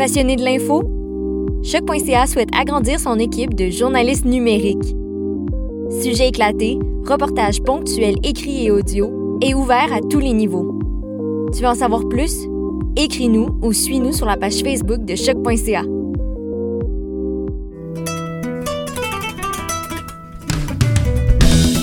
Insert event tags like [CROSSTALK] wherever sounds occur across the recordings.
Passionné de l'info? Choc.ca souhaite agrandir son équipe de journalistes numériques. Sujets éclatés, reportages ponctuels écrits et audio et ouverts à tous les niveaux. Tu veux en savoir plus? Écris-nous ou suis-nous sur la page Facebook de Choc.ca.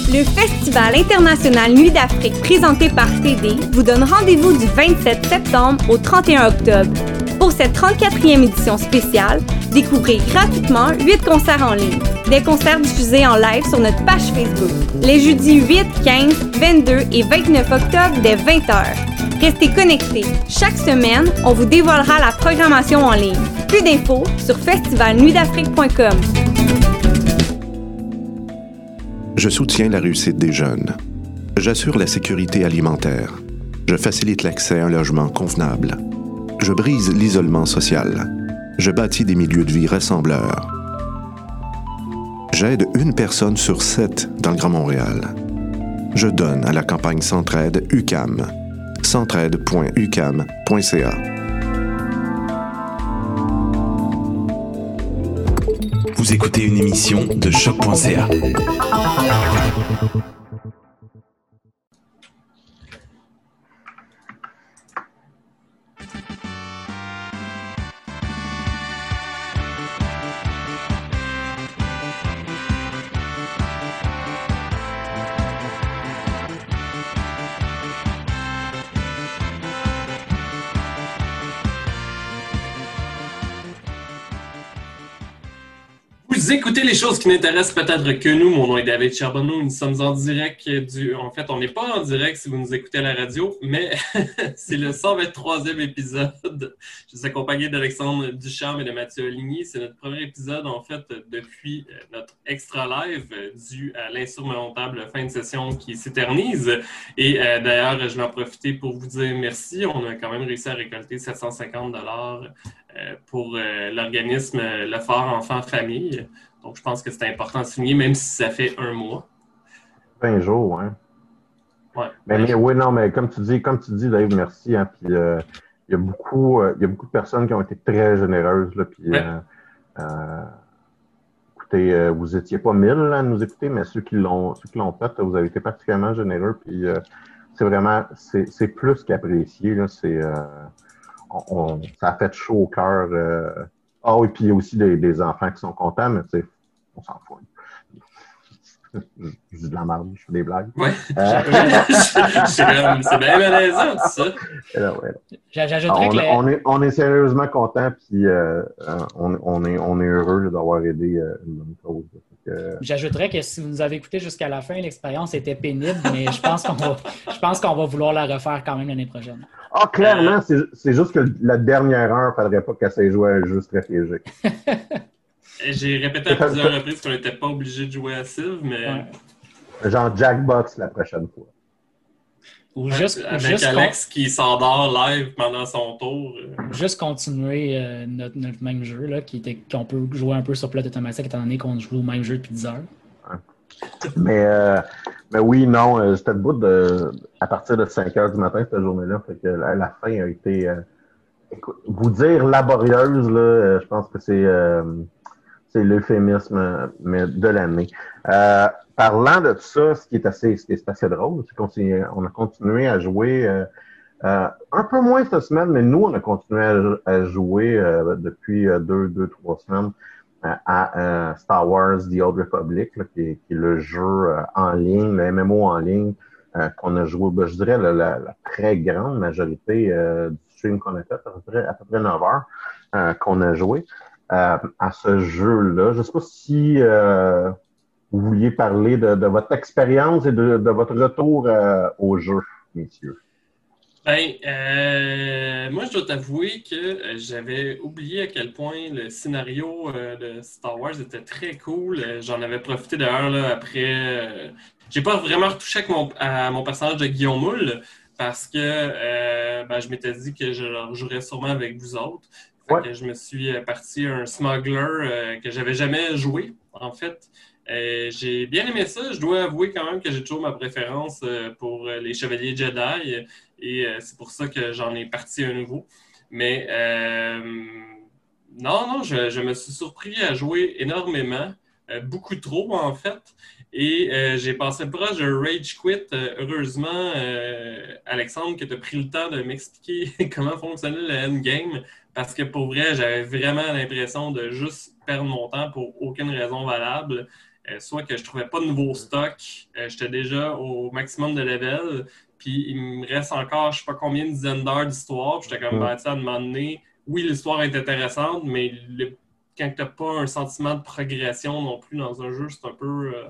Le Festival international Nuit d'Afrique présenté par TD vous donne rendez-vous du 27 septembre au 31 octobre. Pour cette 34e édition spéciale, découvrez gratuitement 8 concerts en ligne. Des concerts diffusés en live sur notre page Facebook. Les jeudis 8, 15, 22 et 29 octobre dès 20h. Restez connectés. Chaque semaine, on vous dévoilera la programmation en ligne. Plus d'infos sur festivalnuitdafrique.com. Je soutiens la réussite des jeunes. J'assure la sécurité alimentaire. Je facilite l'accès à un logement convenable. Je brise l'isolement social. Je bâtis des milieux de vie rassembleurs. J'aide une personne sur sept dans le Grand Montréal. Je donne à la campagne Centraide UCAM. centraide.ucam.ca. Vous écoutez une émission de choc.ca. Vous écoutez les choses qui n'intéressent peut-être que nous. Mon nom est David Charbonneau. Nous sommes en direct. En fait, on n'est pas en direct si vous nous écoutez à la radio, mais [LAUGHS] c'est le 123e épisode. Je suis accompagné d'Alexandre Ducharme et de Mathieu Aligny. C'est notre premier épisode, en fait, depuis notre extra live dû à l'insurmontable fin de session qui s'éternise. Et euh, d'ailleurs, je vais en profiter pour vous dire merci. On a quand même réussi à récolter 750 dollars euh, pour euh, l'organisme Le Fort Enfant Famille. Donc, je pense que c'est important de souligner, même si ça fait un mois. 20 jours, hein. Ouais. Mais, mais oui, non, mais comme tu dis, comme tu dis, Dave, merci. Hein, puis euh, il y a beaucoup, euh, il y a beaucoup de personnes qui ont été très généreuses. Là, puis, Ouais. euh, euh, écoutez, euh, vous étiez pas mille là, à nous écouter, mais ceux qui l'ont, ceux qui l'ont fait, vous avez été particulièrement généreux. Puis euh, c'est vraiment, c'est, plus qu'apprécié. C'est, euh, on, on- ça a fait chaud au cœur. euh. Ah oui, puis il y a aussi des, des enfants qui sont contents, mais tu sais, on s'en fout. Je je dis de la merde, je fais des blagues. Ouais. Euh, [LAUGHS] C'est bien malaisant, tout ça. ouais. J'a- J'ajouterais on, que on est, on est sérieusement content, puis euh, euh, on, on, est, on est heureux d'avoir aidé euh, une bonne cause. J'ajouterais que si vous nous avez écouté jusqu'à la fin, l'expérience était pénible, mais je pense qu'on va, je pense qu'on va vouloir la refaire quand même l'année prochaine. Ah, clairement, c'est c'est juste que la dernière heure, il ne faudrait pas qu'elle s'est jouée à un jeu stratégique. J'ai répété à [LAUGHS] plusieurs reprises qu'on n'était pas obligé de jouer à Civ, mais Ouais. Genre Jackbox la prochaine fois. Ou juste, avec juste, Alex qui s'endort live pendant son tour. juste continuer euh, notre, notre même jeu, là, qui était, qu'on peut jouer un peu sur pilote automatique, étant donné qu'on joue au même jeu depuis 10 heures. Mais, euh, mais oui, non, euh, j'étais debout de, à partir de 5 heures du matin cette journée-là. Fait que la, la fin a été, euh, écoute, vous dire laborieuse, là, euh, je pense que c'est euh, c'est l'euphémisme mais de l'année. Parlant de ça, ce qui est assez, ce qui est assez drôle, c'est qu'on a continué à jouer euh, euh, un peu moins cette semaine, mais nous, on a continué à, jouer euh, depuis euh, deux, deux, trois semaines euh, à Star Wars The Old Republic, là, qui, est, le jeu en ligne, le MMO en ligne qu'on a joué, ben, je dirais, la, la- la très grande majorité du stream qu'on a fait, à peu près, à peu près 9 heures qu'on a joué à ce jeu-là. Je sais pas si vous vouliez parler de, de votre expérience et de, de votre retour euh, au jeu, messieurs. Ben, euh, moi, je dois t'avouer que euh, j'avais oublié à quel point le scénario de Star Wars était très cool. J'en avais profité d'ailleurs après. j'ai pas vraiment retouché avec mon, à mon personnage de Guillaume Moule parce que euh, ben, je m'étais dit que je le rejouerais sûrement avec vous autres. Fait Ouais. que je me suis parti un smuggler euh, que j'avais jamais joué, en fait. Euh, j'ai bien aimé ça. Je dois avouer quand même que j'ai toujours ma préférence euh, pour euh, les Chevaliers Jedi. Et c'est pour ça que j'en ai parti un nouveau. Mais non, non, je, je me suis surpris à jouer énormément, beaucoup trop en fait. Et j'ai passé proche de Rage Quit. Heureusement, Alexandre, que tu as pris le temps de m'expliquer [LAUGHS] comment fonctionnait le endgame. Parce que pour vrai, j'avais vraiment l'impression de juste perdre mon temps pour aucune raison valable. Euh, soit que je trouvais pas de nouveau stock, euh, j'étais déjà au maximum de level, puis il me reste encore je sais pas combien de dizaines d'heures d'histoire, puis j'étais comme, tu sais, à un moment donné, oui, l'histoire est intéressante, mais le- quand t'as pas un sentiment de progression non plus dans un jeu, c'est un peu... euh,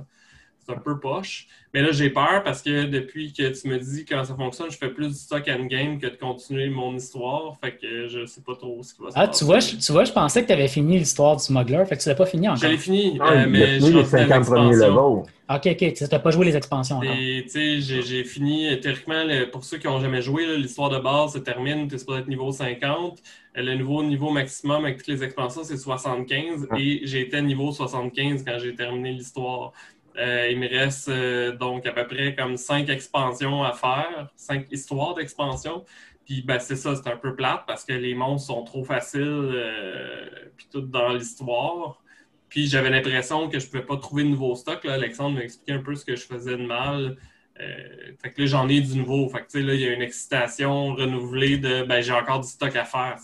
c'est un peu poche. Mais là, j'ai peur parce que depuis que tu me dis comment ça fonctionne, je fais plus du stock endgame que de continuer mon histoire. Fait que je sais pas trop ce qui va se Ah, passer. tu vois, je, tu vois, je pensais que tu avais fini l'histoire du smuggler, fait que tu l'as pas fini encore. Je l'ai fini, Ah, euh, mais je fini les rendu à 50 premiers levels. Ok, ok, tu n'as pas joué les expansions encore. Et tu sais, j'ai fini, euh, théoriquement, le- pour ceux qui n'ont jamais joué, l'histoire de base se termine, tu es supposé être niveau 50. Euh, Le nouveau niveau maximum avec toutes les expansions, c'est 75. Ah. Et j'ai été niveau 75 quand j'ai terminé l'histoire. Euh, il me reste euh, donc à peu près comme 5 expansions à faire, 5 histoires d'expansion. Puis ben, c'est ça, c'est un peu plate parce que les monstres sont trop faciles, euh, puis tout dans l'histoire. Puis j'avais l'impression que je pouvais pas trouver de nouveau stock. Là. Alexandre m'a expliqué un peu ce que je faisais de mal. Euh, fait que là, j'en ai du nouveau. Fait que là, il y a une excitation renouvelée de ben j'ai encore du stock à faire.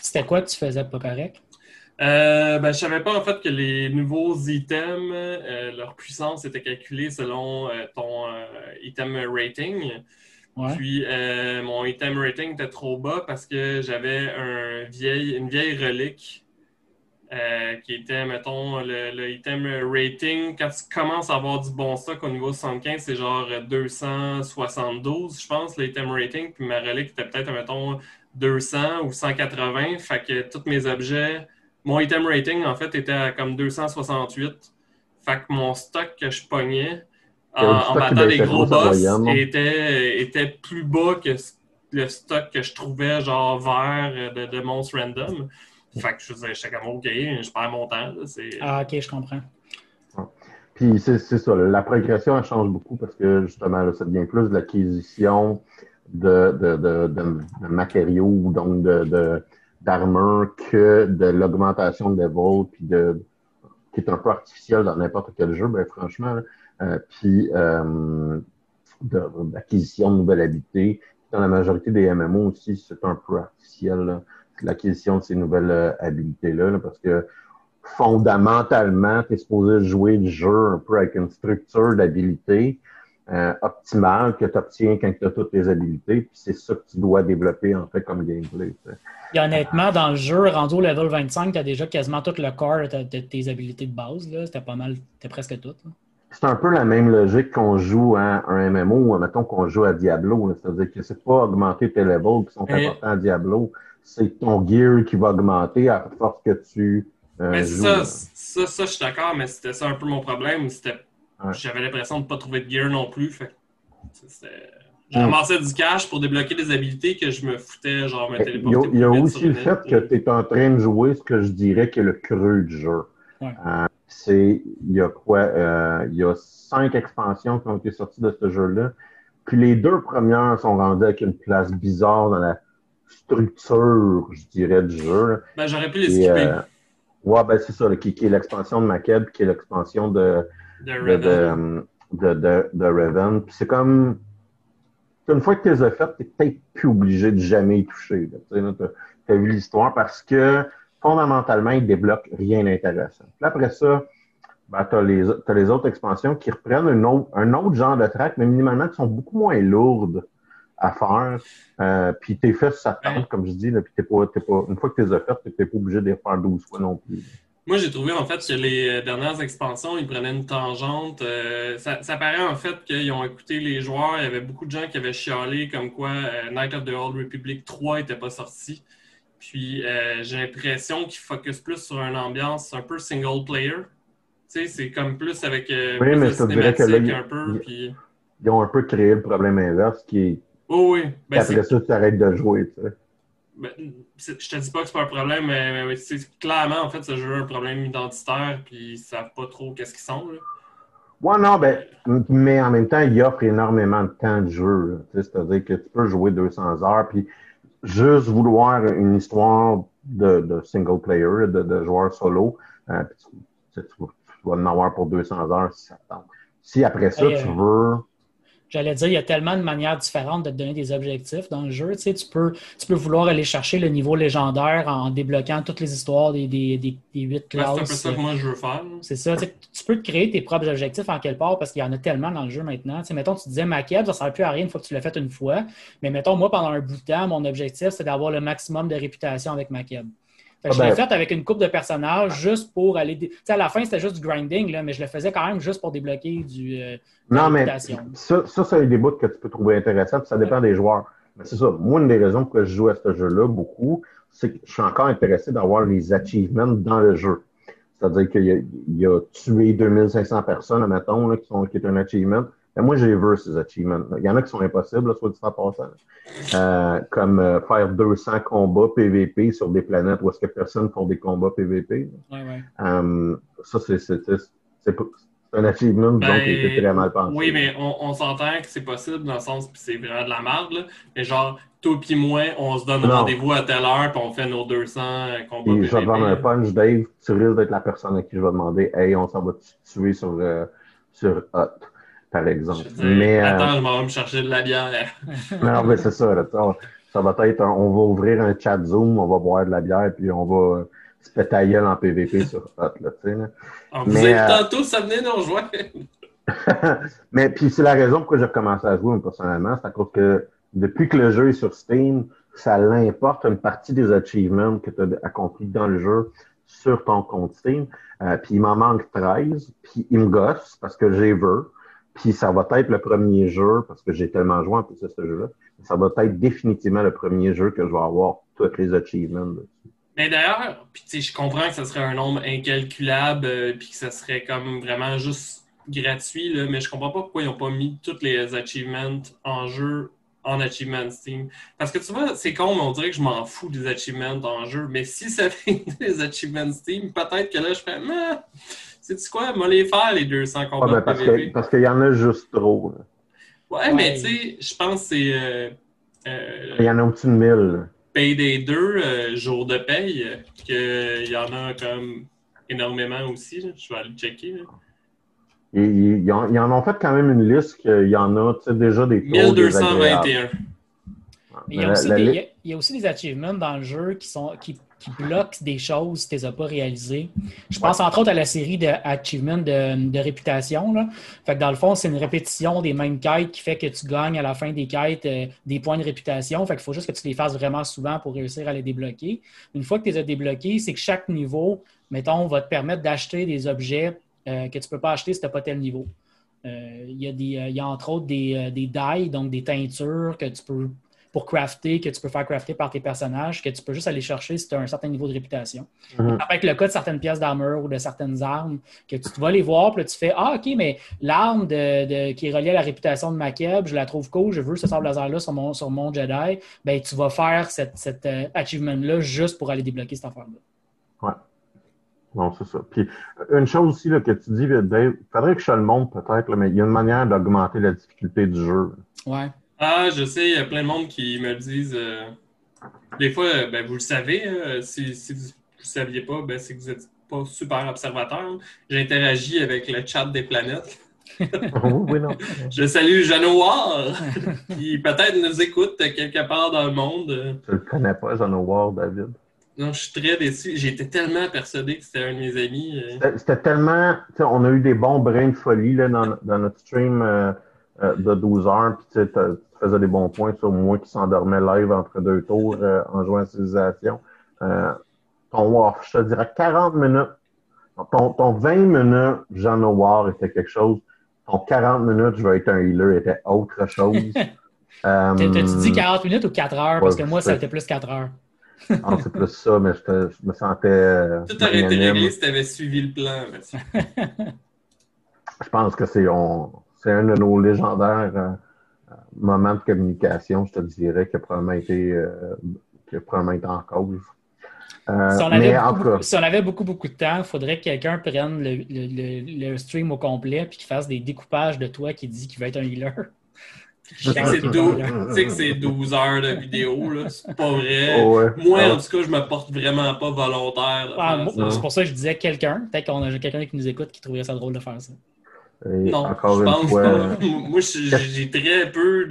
C'était quoi que tu faisais pas correct? Euh, ben, je savais pas en fait que les nouveaux items, euh, leur puissance était calculée selon euh, ton euh, item rating. Ouais. Puis mon item rating était trop bas parce que j'avais un vieil, une vieille relique qui était, mettons, le, le item rating. Quand tu commences à avoir du bon stock au niveau 75, c'est genre 272, je pense, l'item rating. Puis ma relique était peut-être, mettons, 200 ou 180. Fait que tous mes objets, mon item rating, en fait, était à comme 268. Fait que mon stock que je pognais en, battant des gros boss était, était plus bas que le stock que je trouvais genre vert euh, de, de monstres random. Fait que je faisais, j'étais comme OK, je perds mon temps. là, Ah, ok, je comprends. Puis c'est c'est ça, la progression elle change beaucoup parce que justement, là, ça devient plus de l'acquisition de, de, de, de- de matériaux ou donc de, de- d'armure que de l'augmentation de level puis de qui est un peu artificiel dans n'importe quel jeu, ben franchement. Euh, puis euh, d'acquisition de nouvelles habilités. Dans la majorité des MMO aussi, c'est un peu artificiel, l'acquisition de ces nouvelles euh, habilités-là, là, parce que fondamentalement, tu es supposé jouer le jeu un peu avec une structure d'habilité euh, optimale que tu obtiens quand tu as toutes tes habilités, puis c'est ça que tu dois développer en fait comme gameplay. Et honnêtement, dans le jeu, rendu au level 25, tu as déjà quasiment tout le corps de, de tes habilités de base. là. C'était pas mal, c'était presque tout. là. C'est un peu la même logique qu'on joue à un MMO ou mettons qu'on joue à Diablo. là. C'est-à-dire que c'est pas augmenter tes levels qui sont Mais- importants à Diablo, c'est ton gear qui va augmenter à force que tu euh, Mais joues. ça, ça, ça, je suis d'accord, mais c'était ça un peu mon problème. C'était, Ouais. J'avais l'impression de ne pas trouver de gear non plus. Fait Mm. ramassais du cash pour débloquer des habilités que je me foutais, genre me Il y a, téléporter. il y a aussi le fait que tu es en train de jouer ce que je dirais que le creux du jeu. Ouais. Euh, c'est, il y a quoi? euh, il y a cinq expansions qui ont été sorties de ce jeu-là. Puis les deux premières sont rendues avec une place bizarre dans la structure, je dirais, du jeu. Ben, j'aurais pu les skipper euh, ouais, ben c'est ça, là, qui, qui est l'expansion de Maquette, qui est l'expansion de, de de, Raven? de, de, de, de Raven. Puis c'est comme. Une fois que tu les as faites, tu n'es peut-être plus obligé de jamais y toucher. Tu as, vu l'histoire parce que fondamentalement, ils débloquent rien d'intéressant. Puis après ça, ben, tu as, les autres expansions qui reprennent un autre, un autre genre de track, mais minimalement qui sont beaucoup moins lourdes à faire. Euh, puis tes fesses s'attendent, comme je dis, là, puis t'es pas, pas, une fois que tu les as faites, tu n'es pas obligé de les faire 12 fois non plus. Moi, j'ai trouvé en fait que les euh, dernières expansions, ils prenaient une tangente. Euh, ça, ça, paraît en fait qu'ils ont écouté les joueurs. Il y avait beaucoup de gens qui avaient chialé comme quoi euh, Night of the Old Republic 3 n'était pas sorti. Puis j'ai l'impression qu'ils focus plus sur une ambiance un peu single player. Tu sais, c'est comme plus avec oui, mais je dirais que là, un peu. Ils, ils ont un peu créé le problème inverse qui est. Oh, oui, ben, après ça, tu arrêtes de jouer. Tu sais. Ben, je te dis pas que c'est pas un problème, mais, c'est clairement, en fait, ce jeu a un problème identitaire, puis ils savent pas trop qu'est-ce qu'ils sont. Là. Ouais, non, ben, mais en même temps, il offre énormément de temps de jeu. C'est-à-dire que tu peux jouer 200 heures, puis juste vouloir une histoire de, de single player, de, de joueur solo, euh, tu, vas en avoir pour 200 heures si ça tente. Si après ça, tu veux J'allais dire, il y a tellement de manières différentes de te donner des objectifs dans le jeu. Tu, sais, tu, peux, tu peux vouloir aller chercher le niveau légendaire en débloquant toutes les histoires des, des, des, des 8 classes. c'est un peu ça que moi je veux faire. C'est ça. Tu, peux te créer tes propres objectifs en quelque part parce qu'il y en a tellement dans le jeu maintenant. Tu sais, mettons, tu disais maquette, ça ne sert plus à rien une fois que tu l'as fait une fois. Mais mettons, moi, pendant un bout de temps, mon objectif, c'est d'avoir le maximum de réputation avec Ah je l'ai ben, fait avec une coupe de personnages juste pour aller. Tu sais, à la fin, c'était juste du grinding, là, mais je le faisais quand même juste pour débloquer du. Euh, non, mais ça, ça c'est des bouts que tu peux trouver intéressants, ça dépend des joueurs. Mais c'est ça. Moi, une des raisons pour que je joue à ce jeu-là beaucoup, c'est que je suis encore intéressé d'avoir les achievements dans le jeu. C'est-à-dire qu'il y, a tué 2500 personnes, admettons, là, qui, sont, qui est un achievement. Ben, moi, j'ai vu ces achievements. -là. Il y en a qui sont impossibles, soit dit en passant. Euh, comme euh, faire 200 combats PVP sur des planètes où est-ce que personne font des combats PVP. Ouais, ouais. Euh, ça, c'est un achievement ben, donc, qui était très mal pensé. Oui, mais on, on s'entend que c'est possible dans le sens que c'est vraiment de la merde. Là. Mais genre, toi puis moi, on se donne rendez-vous à telle heure puis on fait nos 200 combats PVP. Je vais te vendre un punch, Dave. Tu risques d'être la personne à qui je vais demander Hey, on s'en va tuer sur, euh, sur Hot par exemple. mais, euh, attends, je m'en vais me chercher de la bière. [LAUGHS] non, mais c'est ça. ça va être, on va ouvrir un chat Zoom, on va boire de la bière, puis on va se péter en PVP [LAUGHS] sur Hot. Là, là. On vous mais, euh... tantôt, ça venait nous rejoindre. [LAUGHS] mais puis c'est la raison pourquoi j'ai commencé à jouer personnellement, c'est à cause que depuis que le jeu est sur Steam, ça l'importe une partie des achievements que tu as accomplis dans le jeu sur ton compte Steam. Euh, puis il m'en manque 13, puis il me gosse parce que j'ai veux. Puis ça va être le premier jeu, parce que j'ai tellement joué en plus de ce jeu-là, ça va être définitivement le premier jeu que je vais avoir tous les achievements dessus. Mais d'ailleurs, je comprends que ce serait un nombre incalculable, euh, puis que ça serait comme vraiment juste gratuit, là, mais je comprends pas pourquoi ils n'ont pas mis tous les achievements en jeu en Achievement Steam. Parce que tu vois, c'est con, mais on dirait que je m'en fous des achievements en jeu. Mais si ça [LAUGHS] fait des achievements Steam, peut-être que là, je fais, c'est-tu quoi? Moi, les faire, les 200 combats ah, ben parce parce qu'il y en a juste trop. Ouais, mais tu sais, je pense que c'est. Euh, euh, il y en a au-dessus de 1000. Payday 2, euh, jour de paye, qu'il y en a comme énormément aussi. Je vais aller checker. Ils, en, ont fait quand même une liste qu'il y en a déjà des 1221. Il y, a aussi des, il y, a aussi des achievements dans le jeu qui, sont, qui bloquent des choses si tu ne les as pas réalisées. Je pense entre autres à la série d'achievements de, de, réputation. Fait que dans le fond, c'est une répétition des mêmes quêtes qui fait que tu gagnes à la fin des quêtes euh, des points de réputation. Fait qu'il faut juste que tu les fasses vraiment souvent pour réussir à les débloquer. Une fois que tu les as débloqués, c'est que chaque niveau, mettons, va te permettre d'acheter des objets euh, que tu ne peux pas acheter si tu n'as pas tel niveau. Euh, il y, y, y, a entre autres des, des dyes, donc des teintures que tu peux pour crafter, que tu peux faire crafter par tes personnages, que tu peux juste aller chercher si tu as un certain niveau de réputation. Mhm. Avec le cas de certaines pièces d'armure ou de certaines armes, que tu vas les voir, puis là, tu fais Ah, OK, mais l'arme de, qui est reliée à la réputation de Makeb, je la trouve cool, je veux ce sable laser-là sur mon, sur mon Jedi. Ben, tu vas faire cette, cet euh, achievement-là juste pour aller débloquer cette affaire-là. Ouais. Non, c'est ça. Puis, une chose aussi là, que tu dis, Dave, il faudrait que je le montre peut-être, mais il y a une manière d'augmenter la difficulté du jeu. Ouais. Ah, je sais, il y a plein de monde qui me le disent. Euh, des fois, ben, vous le savez, euh, si, si, vous ne saviez pas, ben, c'est que vous n'êtes pas super observateur. J'interagis avec le chat des planètes. [LAUGHS] Oh, oui, non. je salue Jeannot War, qui peut-être nous écoute quelque part dans le monde. Je ne le connais pas, Jeannot War, David. Non, je suis très déçu. J'étais tellement persuadé que c'était un de mes amis. Euh. C'était tellement. On a eu des bons brins de folie là, dans, dans notre stream de 12 heures, puis tu faisais des bons points sur moi qui s'endormait live entre deux tours euh, en jouant à Civilisation. Euh, ton WAF, je te dirais 40 minutes ton, ton 20 minutes, Jean Noir était quelque chose. Ton 40 minutes, je vais être un healer, était autre chose. [LAUGHS] euh, T'as-tu dit 40 minutes ou 4 heures? Parce que moi, ça a été plus 4 heures. ah, c'est plus ça, mais je, je me sentais. Euh, Tout aurait été réglé si tu avais suivi le plan. [LAUGHS] je pense que c'est un de nos légendaires euh, moments de communication, je te dirais, qui a probablement été, euh, qui a probablement été en cause. Euh, si, on avait beaucoup, si, on avait beaucoup, beaucoup, de temps, il faudrait que quelqu'un prenne le, le, le, stream au complet et qu'il fasse des découpages de toi qui dit qu'il va être un healer. [LAUGHS] Tu sais que c'est 12, heures de vidéo. C'est pas vrai. Oh Moi, en tout cas, je me porte vraiment pas volontaire. Ah, c'est pour ça que je disais quelqu'un. Peut-être qu'on a quelqu'un qui nous écoute qui trouverait ça drôle de faire ça. Non, je pense pas. [LAUGHS] Moi, j'ai très peu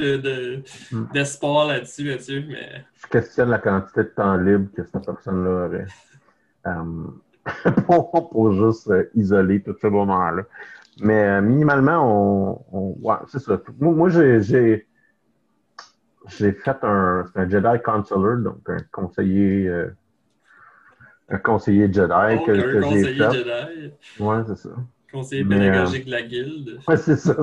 d'espoir de, de, là-dessus, mais... Je questionne la quantité de temps libre que cette personne-là aurait euh, [LAUGHS] pour, pour, juste euh, isoler tous ces moments-là. Mais euh, minimalement, on, ouais, c'est ça. Moi, j'ai, j'ai, fait un, un Jedi Counselor, donc un conseiller, euh, un conseiller Jedi que, que j'ai fait. Jedi. Ouais, c'est ça. Conseiller pédagogique de la guilde. [LAUGHS] Ouais, c'est ça.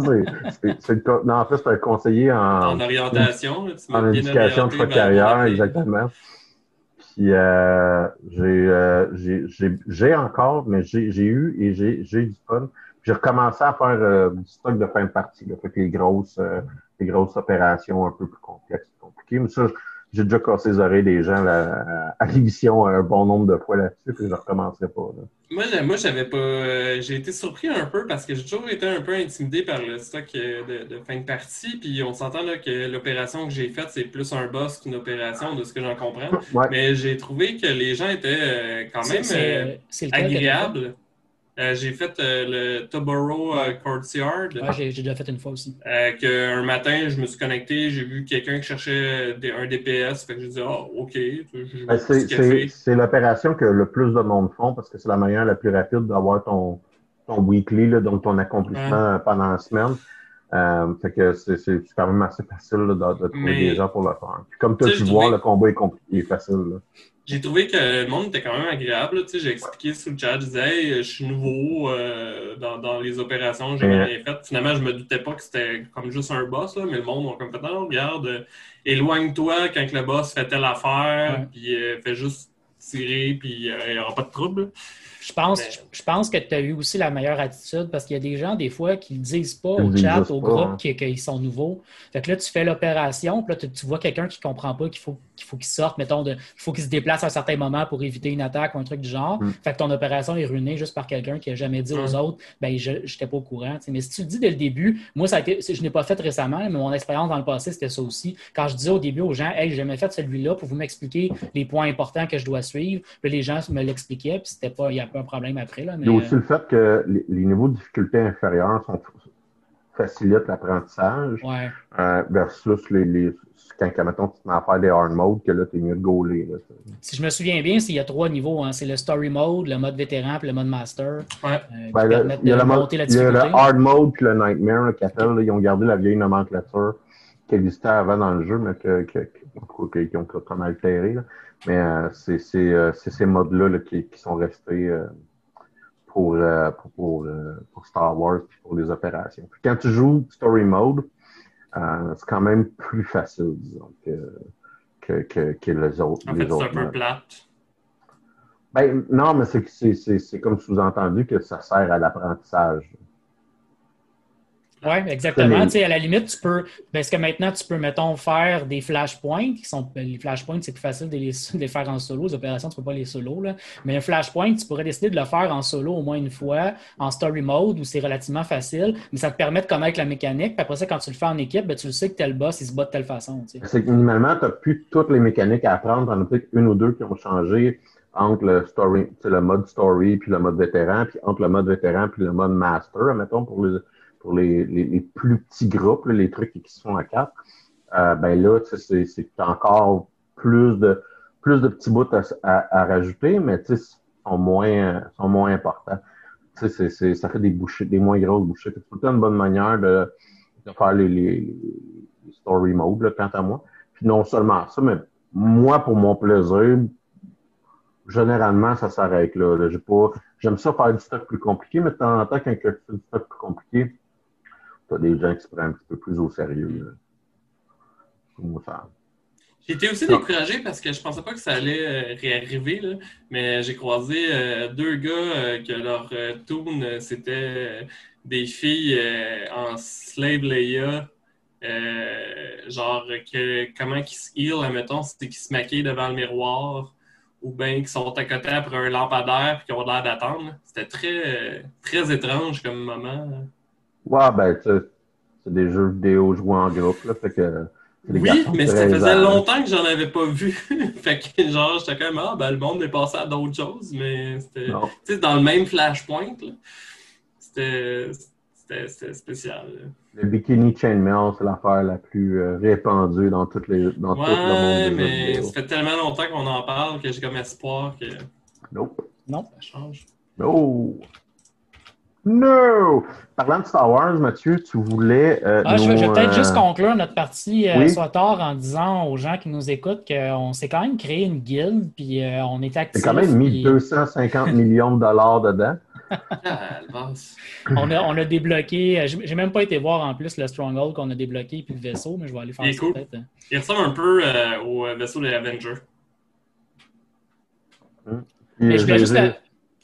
C'est, c'est, non, en fait, c'est un conseiller en, en orientation. en éducation de carrière, exactement. Puis euh, j'ai, euh, j'ai, j'ai, j'ai encore, mais j'ai, eu et j'ai, j'ai du fun j'ai recommencé à faire euh, du stock de fin de partie. Là, fait les grosses, euh, les grosses opérations un peu plus complexes, compliquées. Mais ça, j'ai déjà cassé les oreilles des gens là, à l'émission un bon nombre de fois là-dessus, puis je ne recommencerai pas. Là. Moi, moi j'avais pas. Euh, j'ai été surpris un peu parce que j'ai toujours été un peu intimidé par le stock de, de fin de partie. Puis on s'entend là, que l'opération que j'ai faite, c'est plus un boss qu'une opération, de ce que j'en comprends. Mais j'ai trouvé que les gens étaient quand même agréables. Euh, j'ai fait euh, le Toboro euh, Courtyard. Ouais, j'ai déjà fait une fois aussi. que un matin, je me suis connecté, j'ai vu quelqu'un qui cherchait un DPS. Fait que j'ai dit, ah, OK. Ben, c'est l'opération que le plus de monde font parce que c'est la manière la plus rapide d'avoir ton, ton weekly, là, donc ton accomplissement pendant la semaine. Fait que c'est quand même assez facile de, de, trouver des gens pour le faire. Puis comme toi, tu vois, le combat est, compliqué, facile. Là j'ai trouvé que le monde était quand même agréable. J'ai expliqué sur le chat, je disais, je suis nouveau euh, dans, dans, les opérations, j'ai rien fait. Finalement, je me doutais pas que c'était comme juste un boss, là, mais le monde m'a comme fait, non, regarde, euh, éloigne-toi quand le boss fait telle affaire, puis euh, fait juste tirer, puis il n'y aura pas de trouble. Je pense, je pense que tu as eu aussi la meilleure attitude parce qu'il y a des gens, des fois, qui ne disent pas au chat, au groupe, qu'ils sont nouveaux. Fait que là, tu fais l'opération, puis là, tu, vois quelqu'un qui ne comprend pas qu'il faut qu'il faut qu'il sorte, mettons, de, il faut qu'il se déplace à un certain moment pour éviter une attaque ou un truc du genre. Mm. Fait que ton opération est ruinée juste par quelqu'un qui n'a jamais dit aux mm. autres, ben, je n'étais pas au courant. Mais si tu le dis dès le début, moi, ça a été, je n'ai pas fait récemment, mais mon expérience dans le passé, c'était ça aussi. Quand je disais au début aux gens, hey, j'ai jamais fait celui-là pour vous m'expliquer les points importants que je dois suivre, puis les gens me l'expliquaient, puis c'était pas, il n'y a pas un problème après. Là, mais... Il y a aussi le fait que les, niveaux de difficulté inférieurs sont facilitent l'apprentissage euh, versus les, les quand, mettons, tu te mets à faire des hard mode, que là, tu es mieux de gauler. Si je me souviens bien, il y a trois niveaux. Hein. C'est le story mode, le mode vétéran puis le mode master. Ouais. Euh, ben, il y a, le, mode, il y a le hard mode puis le nightmare là, ils ont gardé la vieille nomenclature qui existait avant dans le jeu, mais que, que, que, qui ont comme altéré. Là. Mais euh, c'est euh, ces modes-là là, qui, qui, sont restés euh, pour, euh, pour, pour, pour, Star Wars et pour les opérations. Puis quand tu joues Story Mode, c'est quand même plus facile, disons, que, que, que, que les autres. En fait, c'est un peu plate. Ben, non, mais c'est comme sous-entendu que ça sert à l'apprentissage. Oui, exactement. Tu sais, à la limite, tu peux. Parce que maintenant, tu peux, mettons, faire des flashpoints. Qui sont, ben, les flashpoints, c'est plus facile de les, [LAUGHS] faire en solo. Les opérations, tu ne peux pas les solo. Là. Mais un flashpoint, tu pourrais décider de le faire en solo au moins une fois, en story mode, où c'est relativement facile. Mais ça te permet de connaître la mécanique. Puis après ça, quand tu le fais en équipe, ben, tu le sais que tel boss, il se bat de telle façon. Tu sais. C'est que minimalement, tu n'as plus toutes les mécaniques à apprendre. Tu en as peut-être une ou deux qui ont changé entre le story, le mode story puis le mode vétéran, puis entre le mode vétéran puis le mode master, mettons, pour les pour les, les, plus petits groupes, les trucs qui se font à quatre, euh, ben là, c'est encore plus de plus de petits bouts à, à, rajouter, mais sont moins sont moins importants. ça fait des bouchées, des moins grosses bouchées. C'est tout une bonne manière de, de faire les, les, story mode, là, quant à moi. Puis non seulement ça, mais moi, pour mon plaisir, généralement, ça s'arrête là. j'aime ça faire du stock plus compliqué, mais de temps en temps, quand tu fais du stock plus compliqué, tu as des gens qui se prennent un petit peu plus au sérieux. J'ai été aussi découragé parce que je pensais pas que ça allait euh, réarriver, mais j'ai croisé euh, deux gars euh, que leur tune, c'était des filles en slave Leia. genre que, comment ils se heal, admettons, c'était qu'ils se maquillent devant le miroir ou bien qu'ils sont à côté après un lampadaire et qu'ils ont l'air d'attendre. C'était très, très étrange comme moment. Ouais, ben, c'est des jeux vidéo joués en groupe, là, fait que oui, mais ça faisait longtemps que j'en avais pas vu. [LAUGHS] fait que genre, j'étais quand même, ah, ben, le monde est passé à d'autres choses, mais c'était dans le même flashpoint. C'était spécial. Le bikini chainmail, c'est l'affaire la plus euh, répandue dans, toutes les, dans tout le monde. mais ça fait tellement longtemps qu'on en parle que j'ai comme espoir que. Nope. Non. Ça change. No! No! Parlant de Star Wars, Mathieu, tu voulais. Euh, ah, je, vais, peut-être juste euh, conclure notre partie euh, soit tard en disant aux gens qui nous écoutent qu'on s'est quand même créé une guilde, puis on est actif. C'est quand même mis 250 [LAUGHS] millions de dollars dedans. Ah, on, a, on a débloqué, j'ai même pas été voir en plus le Stronghold qu'on a débloqué puis le vaisseau, mais je vais aller faire ça cool. peut-être. Hein. Il ressemble un peu au vaisseau des Avengers. Mais je voulais juste,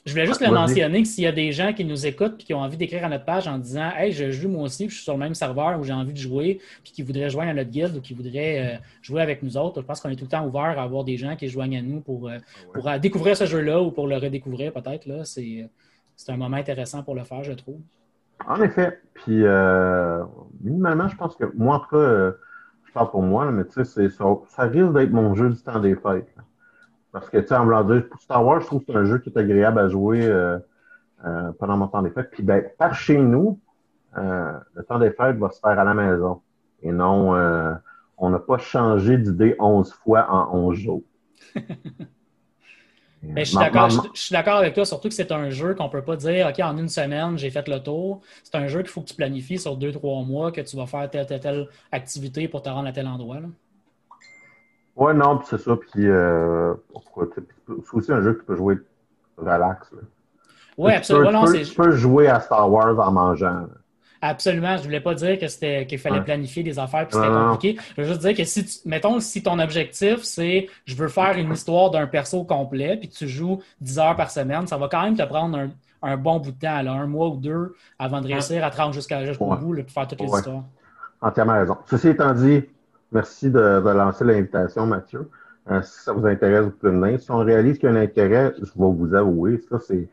je voulais juste le mentionner que s'il y a des gens qui nous écoutent et qui ont envie d'écrire à notre page en disant Hey, je joue moi aussi, je suis sur le même serveur où j'ai envie de jouer, puis qui voudraient joindre à notre guilde ou qui voudraient euh, jouer avec nous autres, je pense qu'on est tout le temps ouvert à avoir des gens qui joignent à nous pour, euh, pour euh, découvrir ce jeu-là ou pour le redécouvrir peut-être. C'est, un moment intéressant pour le faire, je trouve. En effet. Puis, minimalement, je pense que moi, en tout cas, je parle pour moi, mais tu sais, ça, ça risque d'être mon jeu du temps des fêtes. Parce que, tu sais, en voulant dire, pour Star Wars, je trouve que c'est un jeu qui est agréable à jouer euh, euh, pendant mon temps des fêtes. Puis, ben, par chez nous, euh, le temps des fêtes va se faire à la maison. Et non, on n'a pas changé d'idée 11 fois en 11 jours. [LAUGHS] Mais je suis d'accord avec toi, surtout que c'est un jeu qu'on ne peut pas dire OK, en une semaine, j'ai fait le tour. C'est un jeu qu'il faut que tu planifies sur deux, trois mois, que tu vas faire telle, telle, telle activité pour te rendre à tel endroit. Là. Ouais, non, puis c'est ça. Puis, euh, c'est aussi un jeu que tu peux jouer relax. Oui, absolument. Tu peux, jouer à Star Wars en mangeant. Absolument. Je ne voulais pas dire que c'était qu'il fallait planifier des affaires puis c'était compliqué. Je veux juste dire que si tu, mettons, si ton objectif, c'est je veux faire une histoire d'un perso complet, puis tu joues 10 heures par semaine, ça va quand même te prendre un, bon bout de temps, un mois ou deux, avant de réussir à te rendre jusqu'au bout pour faire toutes les histoires. Entièrement raison. Ceci étant dit, Merci de, lancer l'invitation, Mathieu. Euh, si ça vous intéresse, vous pouvez venir. Si on réalise qu'il y a un intérêt, je vais vous avouer, ça c'est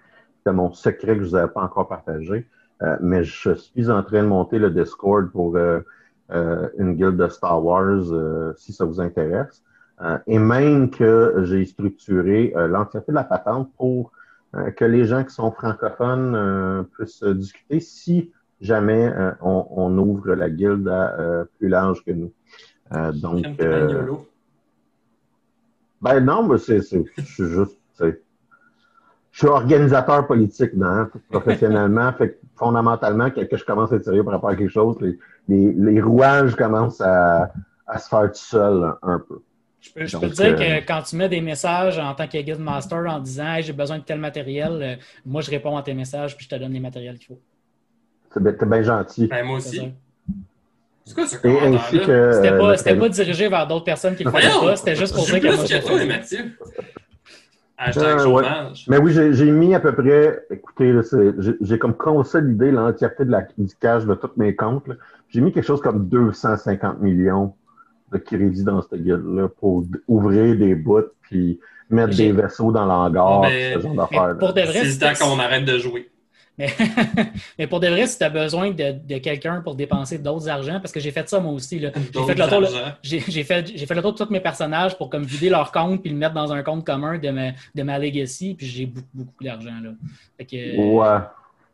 mon secret que je ne vous avais pas encore partagé, euh, mais je suis en train de monter le Discord pour euh, une guilde de Star Wars, si ça vous intéresse. et même que j'ai structuré l'entièreté de la patente pour que les gens qui sont francophones puissent discuter si jamais on, ouvre la guilde à plus large que nous. Euh, donc, euh, ben non, mais c'est, je suis juste, je suis organisateur politique, non, professionnellement. [LAUGHS] fait fondamentalement, que, je commence à être sérieux par rapport à quelque chose, les, les, rouages commencent à, à, se faire tout seul un peu. Je peux, je peux te dire que euh, quand tu mets des messages en tant que guide master en disant j'ai besoin de tel matériel, moi je réponds à tes messages puis je te donne les matériels qu'il faut. C'est bien, bien, gentil. Ben, moi aussi. C'est quoi ce C'était pas, c'était pas dirigé vers d'autres personnes qui le faisaient pas, c'était juste pour dire que moi je toi, Mathieu. Hashtag euh, Mais oui, j'ai mis à peu près, écoutez, j'ai comme consolidé l'entièreté de la, du cash de tous mes comptes. J'ai mis quelque chose comme 250 millions de crédits dans cette guide-là pour ouvrir des bouts puis mettre des vaisseaux dans l'hangar, ce genre d'affaires. C'est le temps qu'on arrête de jouer. [LAUGHS] Mais, pour de vrai, si tu as besoin de, quelqu'un pour dépenser d'autres argents, parce que j'ai fait ça moi aussi. J'ai fait, le tour, j'ai, fait, fait le tour de tous mes personnages pour comme vider leur compte puis le mettre dans un compte commun de ma, de ma legacy, puis j'ai beaucoup, beaucoup d'argent. Là. ouais.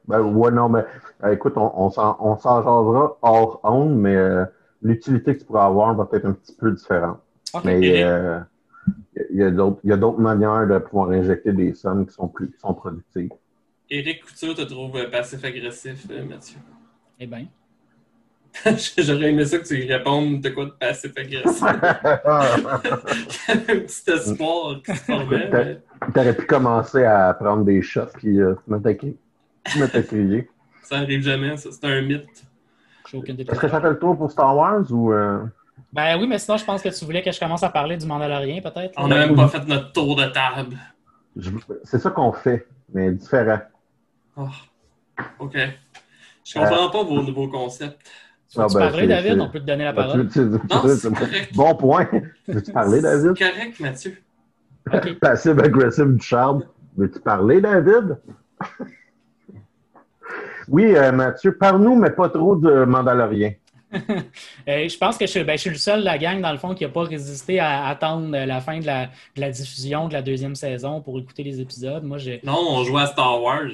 Ben, ouais, non, mais euh, écoute, on, on s'en changera hors honte, mais euh, l'utilité que tu pourras avoir va être un petit peu différente. Mais euh, il y a d'autres manières de pouvoir injecter des sommes qui sont plus qui sont productives. Éric Couture te trouve passif-agressif, euh, Mathieu? Eh bien. [LAUGHS] J'aurais aimé ça que tu lui répondes de quoi de passif agressif. [LAUGHS] [LAUGHS] un petit espoir qui se formait. Mais... T'aurais pu commencer à prendre des shots puis euh, m'attaquer. crier. Ça arrive jamais, ça. C'est un mythe. Est-ce que ça fait le tour pour Star Wars ou. Euh... Ben oui, mais sinon, je pense que tu voulais que je commence à parler du Mandalorian, peut-être. On n'a même pas fait notre tour de table. C'est ça qu'on fait, mais différent. Oh. OK. Je comprends pas vos nouveaux concepts. Tu veux ah, ben, parler, David? On peut te donner la ben, parole. bon point. [LAUGHS] [LAUGHS] Veux-tu parler, David? C'est correct, Mathieu. Okay. Passive agressive du charme. Veux-tu parler, David? oui, euh, Mathieu, parle-nous, mais pas trop de Mandalorien. [LAUGHS] Euh, je pense que ben, je, suis le seul de la gang, dans le fond, qui n'a pas résisté à attendre la fin de la, de la, diffusion de la deuxième saison pour écouter les épisodes. Moi, non, on joue à Star Wars.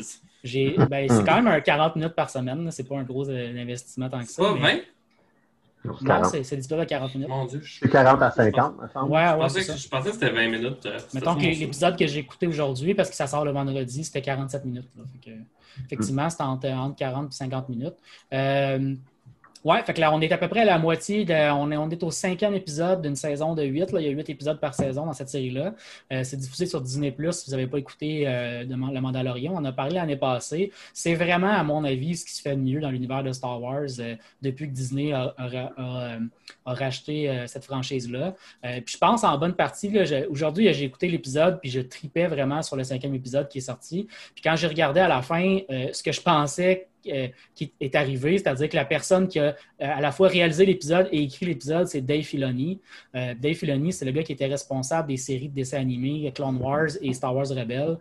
[LAUGHS] Ben, c'est quand même un 40 minutes par semaine. C'est pas un gros euh, investissement tant que ça. Pas 20? Non, c'est l'épisode à 40 minutes. Mon Dieu. C'est 40 à 50, me semble. Ouais, ouais, je, pensais je pensais que c'était 20 minutes. Euh, Mettons que l'épisode que j'ai écouté aujourd'hui, parce que ça sort le vendredi, c'était 47 minutes. effectivement, c'était entre, 40 et 50 minutes. Euh, Ouais, fait que là, on est à peu près à la moitié. on, est, on est au cinquième épisode d'une saison de huit. il y a huit épisodes par saison dans cette série-là. Euh, c'est diffusé sur Disney Plus si vous n'avez pas écouté euh, Le Mandalorian. On en a parlé l'année passée. C'est vraiment, à mon avis, ce qui se fait de mieux dans l'univers de Star Wars euh, depuis que Disney a, racheté cette franchise-là. puis je pense en bonne partie, aujourd'hui, j'ai écouté l'épisode, puis je tripais vraiment sur le cinquième épisode qui est sorti. Puis quand j'ai regardé à la fin ce que je pensais euh, qui est arrivé, c'est-à-dire que la personne qui a euh, à la fois réalisé l'épisode et écrit l'épisode, c'est Dave Filoni. Euh, Dave Filoni, c'est le gars qui était responsable des séries de dessins animés Clone Wars et Star Wars Rebelle.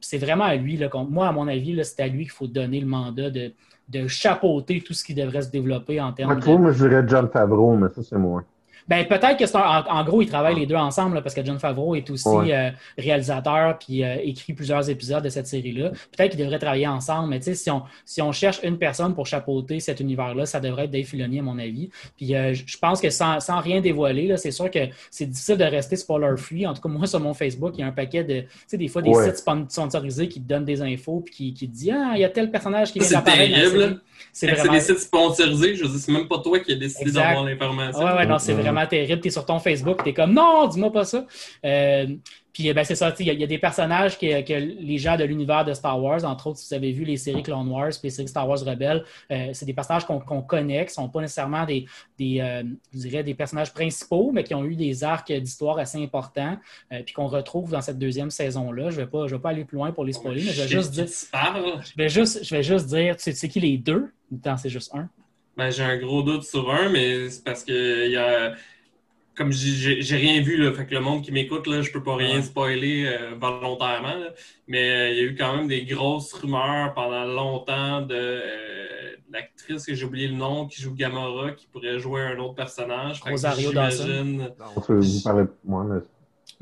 c'est vraiment à lui, là, moi, à mon avis, c'est à lui qu'il faut donner le mandat de, de chapeauter tout ce qui devrait se développer en termes de... Moi, je dirais John Favreau, mais ça, c'est moi. Ben, peut-être que c'est en, gros, ils travaillent les deux ensemble parce que John Favreau est aussi euh, réalisateur puis euh, écrit plusieurs épisodes de cette série-là. Peut-être qu'ils devraient travailler ensemble, mais si on, si on cherche une personne pour chapeauter cet univers-là, ça devrait être Dave Filoni, à mon avis. Puis euh, je pense que sans, rien dévoiler, c'est sûr que c'est difficile de rester spoiler-free. En tout cas, moi, sur mon Facebook, il y a un paquet de, tu sais, des fois, des sites sponsorisés qui te donnent des infos puis qui, qui te disent Ah, il y a tel personnage qui vient d'apparaître. C'est terrible. C'est vraiment... des sites sponsorisés. Je veux dire, c'est même pas toi qui as décidé d'avoir l'information. Ouais, ouais, non, c'est vraiment terrible. Tu es sur ton Facebook, tu es comme non, dis-moi pas ça. Euh, puis ben, c'est ça, il y, a des personnages que, les gens de l'univers de Star Wars, entre autres, si vous avez vu les séries Clone Wars puis les séries Star Wars Rebelle, euh, c'est des personnages qu'on connaît, qui ne sont pas nécessairement des, des euh, je dirais des personnages principaux, mais qui ont eu des arcs d'histoire assez importants, puis qu'on retrouve dans cette deuxième saison-là. Je ne vais, pas, je vais pas aller plus loin pour les spoiler, mais je vais juste dire. Je vais juste, je vais juste dire, tu sais qui les deux, ou c'est juste un? Ben, j'ai un gros doute sur un, mais c'est parce que y a comme j'ai rien vu, là, fait que le monde qui m'écoute, là, je peux pas rien spoiler euh, volontairement, mais euh, il y a eu quand même des grosses rumeurs pendant longtemps de euh, l'actrice que j'ai oublié le nom qui joue Gamora qui pourrait jouer un autre personnage. Rosario Dawson. Vous parlez moi, mais...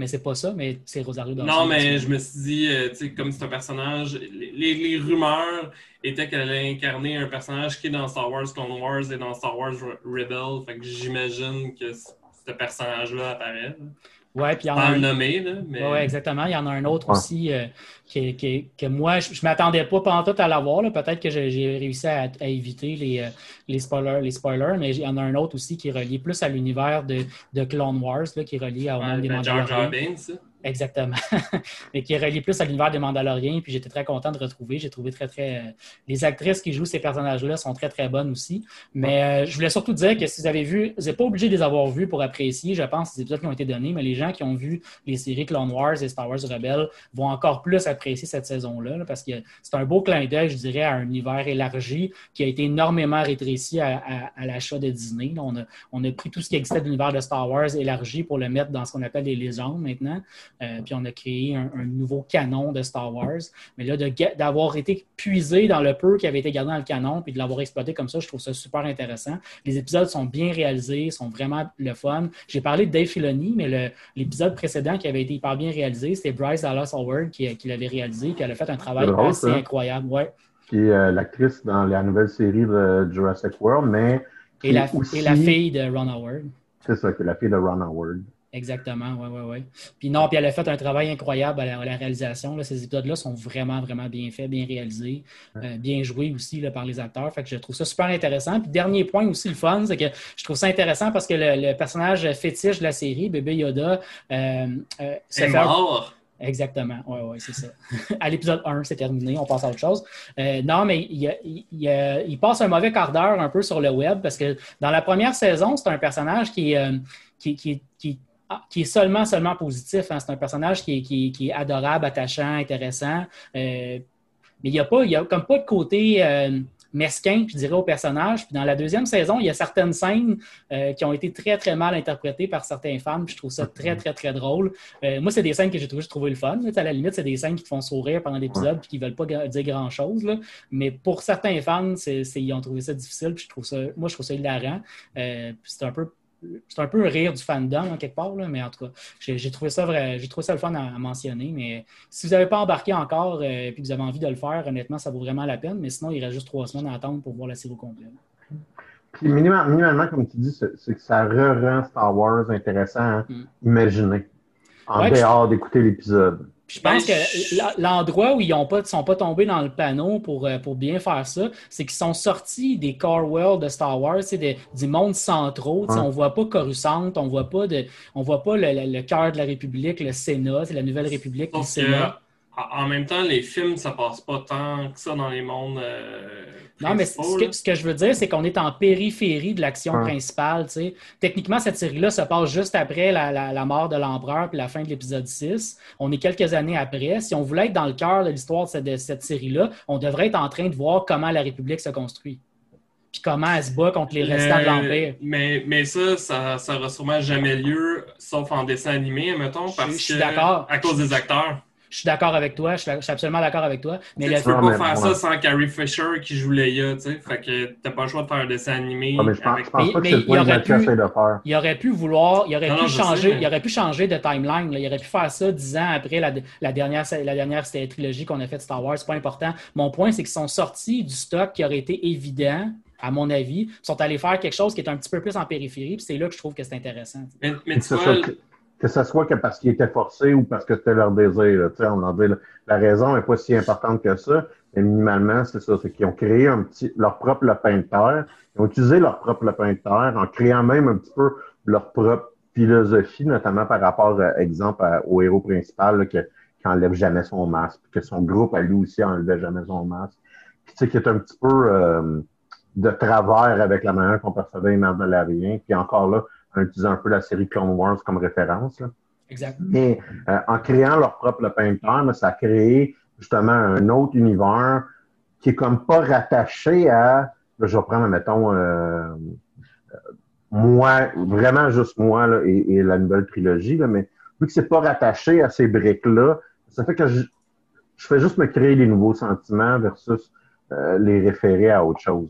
mais c'est pas ça, mais c'est Rosario Dawson. Non, mais je me suis dit, tu sais, comme c'est un personnage, les, les rumeurs étaient qu'elle allait incarner un personnage qui est dans Star Wars Clone Wars et dans Star Wars Rebel, fait que j'imagine que ce personnage-là apparaît. Ouais, puis il y en a un. nommé, là. Mais... Ouais, exactement. Il y en a un autre aussi euh, qui, qui, que moi, je ne m'attendais pas pendant tout à l'avoir. Peut-être que j'ai réussi à, éviter les, euh, les, spoilers, les spoilers, mais il y en a un autre aussi qui est relié plus à l'univers de, de, Clone Wars, là, qui est relié au monde des Mandaloriens. Exactement. [LAUGHS] mais qui est relié plus à l'univers des Mandaloriens. Puis j'étais très content de retrouver. J'ai trouvé très, très. Euh, les actrices qui jouent ces personnages-là sont très, très bonnes aussi. Mais euh, je voulais surtout dire que si vous avez vu, vous n'êtes pas obligé de les avoir vus pour apprécier, je pense, les épisodes qui ont été donnés, mais les gens qui ont vu les séries Clone Wars et Star Wars Rebels vont encore plus apprécier cette saison-là parce que c'est un beau clin d'œil, je dirais, à un univers élargi qui a été énormément rétréci à, l'achat de Disney. On a, on a pris tout ce qui existait de l'univers de Star Wars élargi pour le mettre dans ce qu'on appelle les légendes maintenant. Euh, puis on a créé un, nouveau canon de Star Wars. Mais là, d'avoir été puisé dans le peu qui avait été gardé dans le canon, puis de l'avoir exploité comme ça, je trouve ça super intéressant. Les épisodes sont bien réalisés, sont vraiment le fun. J'ai parlé de Dave Filoni, mais l'épisode précédent qui avait été hyper bien réalisé, c'était Bryce Dallas Howard qui, l'avait réalisé, puis elle a fait un travail assez incroyable. Ouais. Qui est euh, l'actrice dans la nouvelle série de Jurassic World, mais. Et la, et la, fille de Ron Howard. C'est ça, qui est la fille de Ron Howard. Exactement, oui, oui, oui. Puis non, puis elle a fait un travail incroyable à la, réalisation. Là. Ces épisodes-là sont vraiment, vraiment bien faits, bien réalisés, euh, bien joués aussi là, par les acteurs. Fait que je trouve ça super intéressant. Puis dernier point aussi, le fun, c'est que je trouve ça intéressant parce que le, personnage fétiche de la série, Bébé Yoda, euh, euh c'est mort. Exactement, oui, oui, c'est ça. à l'épisode 1, c'est terminé, on passe à autre chose. Euh, non, mais il, passe un mauvais quart d'heure un peu sur le web parce que dans la première saison, c'est un personnage qui, qui, qui qui est seulement, seulement positif. Hein. C'est un personnage qui est, adorable, attachant, intéressant. Euh, mais il n'y a, pas, a comme pas de côté euh, mesquin, je dirais, au personnage. Puis dans la deuxième saison, il y a certaines scènes euh, qui ont été très, très mal interprétées par certaines femmes. je trouve ça très, très, très drôle. moi, c'est des scènes que j'ai trouvé, trouvé le fun. À la limite, c'est des scènes qui te font sourire pendant l'épisode et qui ne veulent pas dire grand-chose. Mais pour certains fans, ils ont trouvé ça difficile. Puis je trouve ça, moi, je trouve ça hilarant. c'est un peu c'est un peu un rire du fandom, en quelque part, mais en tout cas, j'ai trouvé ça vrai, trouvé ça le fun à, mentionner. Mais si vous n'avez pas embarqué encore euh, et que vous avez envie de le faire, honnêtement, ça vaut vraiment la peine. Mais sinon, il reste juste trois semaines à attendre pour voir la série complète. Puis minimalement, comme tu dis, c'est que ça re-rend Star Wars intéressant à mm. imaginer en dehors d'écouter l'épisode. Je pense que l'endroit où ils ne sont pas tombés dans le panneau pour, euh, pour bien faire ça, c'est qu'ils sont sortis des core world de Star Wars, des, du monde centraux. On ne voit pas Coruscant, on voit pas de, on voit pas le, cœur de la République, le Sénat, c'est la Nouvelle République, le Sénat en même temps, les films, ça passe pas tant que ça dans les mondes. Euh, non, mais ce que, je veux dire, c'est qu'on est en périphérie de l'action principale. Techniquement, cette série-là se passe juste après la, mort de l'empereur puis la fin de l'épisode 6. On est quelques années après. Si on voulait être dans le cœur de l'histoire de cette, série-là, on devrait être en train de voir comment la République se construit. Puis comment elle se bat contre les restants de l'Empire. Mais, mais ça, ça n'aura sûrement jamais lieu, sauf en dessin animé, mettons, parce je, que, à cause des acteurs. Je suis d'accord avec toi, je suis, absolument d'accord avec toi. Mais tu ne peux pas faire ça sans Carrie Fisher qui joue Leia, tu sais. Fait que t'as pas le choix de faire un dessin animé. mais je pense, pense pas que c'est le point de faire. Il aurait pu vouloir, il aurait pu changer, il aurait pu changer de timeline. Il aurait pu faire ça dix ans après la, la dernière, la dernière trilogie qu'on a faite de Star Wars. C'est pas important. Mon point, c'est qu'ils sont sortis du stock qui aurait été évident à mon avis, Ils sont allés faire quelque chose qui est un petit peu plus en périphérie, puis c'est là que je trouve que c'est intéressant. Mais, mais tu vois, que ce soit que parce qu'ils étaient forcés ou parce que c'était leur désir. on en dit, la raison n'est pas si importante que ça, mais minimalement, c'est ça, c'est qu'ils ont créé un petit, leur propre lapin de terre. Ils ont utilisé leur propre lapin de terre en créant même un petit peu leur propre philosophie, notamment par rapport, euh, exemple, au héros principal qui n'enlève jamais son masque, que son groupe à lui aussi n'enlevait jamais son masque. Puis tu sais, qui est un petit peu euh, de travers avec la manière qu'on percevait les Mandaloriens. Puis encore là, en utilisant un peu la série Clone Wars comme référence. Là. Exact. Mais euh, en créant leur propre peinture, ça a créé justement un autre univers qui est comme pas rattaché à, je vais prendre, mettons, euh, moi, vraiment juste moi là, et, la nouvelle trilogie, là, mais vu que c'est pas rattaché à ces briques-là, ça fait que je, je, fais juste me créer des nouveaux sentiments versus euh, les référer à autre chose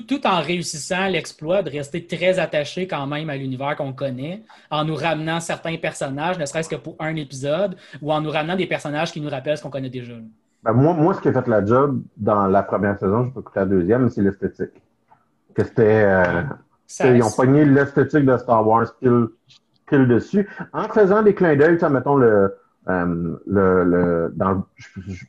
tout, en réussissant l'exploit de rester très attaché quand même à l'univers qu'on connaît, en nous ramenant certains personnages, ne serait-ce que pour un épisode, ou en nous ramenant des personnages qui nous rappellent ce qu'on connaît déjà. Ben, moi, moi, ce qui a fait la job dans la première saison, je peux écouter la deuxième, c'est l'esthétique. Que c'était. Euh, ils ont pogné l'esthétique de Star Wars pile, dessus, en faisant des clins d'œil, mettons le. Euh, le, le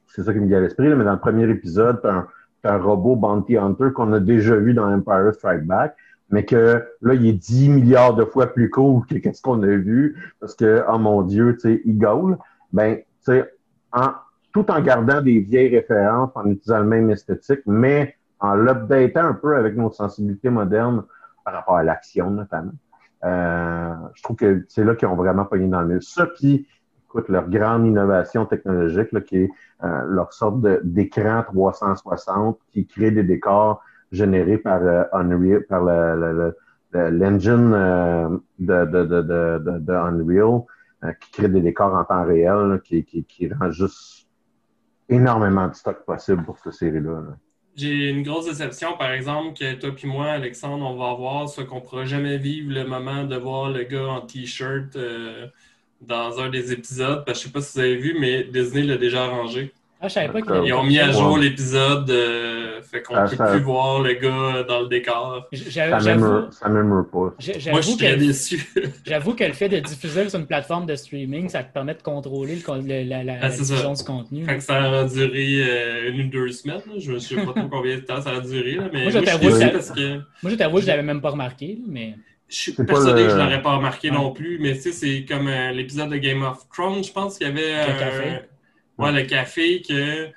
c'est ça qui me vient à l'esprit, mais dans le premier épisode, un, un robot Bounty Hunter qu'on a déjà vu dans Empire Strike Back, mais que là, il est 10 milliards de fois plus cool que qu'est-ce qu'on a vu, parce que, oh mon Dieu, tu sais, Eagle, ben, tu sais, tout en gardant des vieilles références, en utilisant le même esthétique, mais en l'updatant un peu avec nos sensibilités modernes par rapport à l'action, notamment. Euh, je trouve que c'est là qu'ils ont vraiment pogné dans le mille. Ça, puis leur grande innovation technologique, qui est euh, leur sorte d'écran 360 qui crée des décors générés par euh, Unreal, par l'engine euh, de, de, de, de, Unreal, qui crée des décors en temps réel, qui, qui, rend juste énormément de stock possible pour cette série-là. J'ai une grosse déception, par exemple, que toi et moi, Alexandre, on va avoir ce qu'on pourra jamais vivre, le moment de voir le gars en T-shirt dans un des épisodes, parce que je sais pas si vous avez vu, mais Disney l'a déjà arrangé. Ah, je savais pas Ils ont mis à jour l'épisode, euh, fait qu'on ne peut plus voir le gars dans le décor. Ça m'aimerait pas. Moi, je suis très déçu. [LAUGHS] J'avoue que le fait de diffuser sur une plateforme de streaming, ça te permet de contrôler le, la, la, ah, diffusion du contenu. Fait que ça a duré euh, une ou deux semaines. Je ne sais pas trop [LAUGHS] combien de temps ça a duré. mais moi, je t'avoue que, moi, je ne l'avais même pas remarqué. Mais... Je suis persuadé que je ne l'aurais pas remarqué non plus, mais tu sais, c'est comme euh, l'épisode de Game of Thrones, je pense qu'il y avait. Ouais, le café que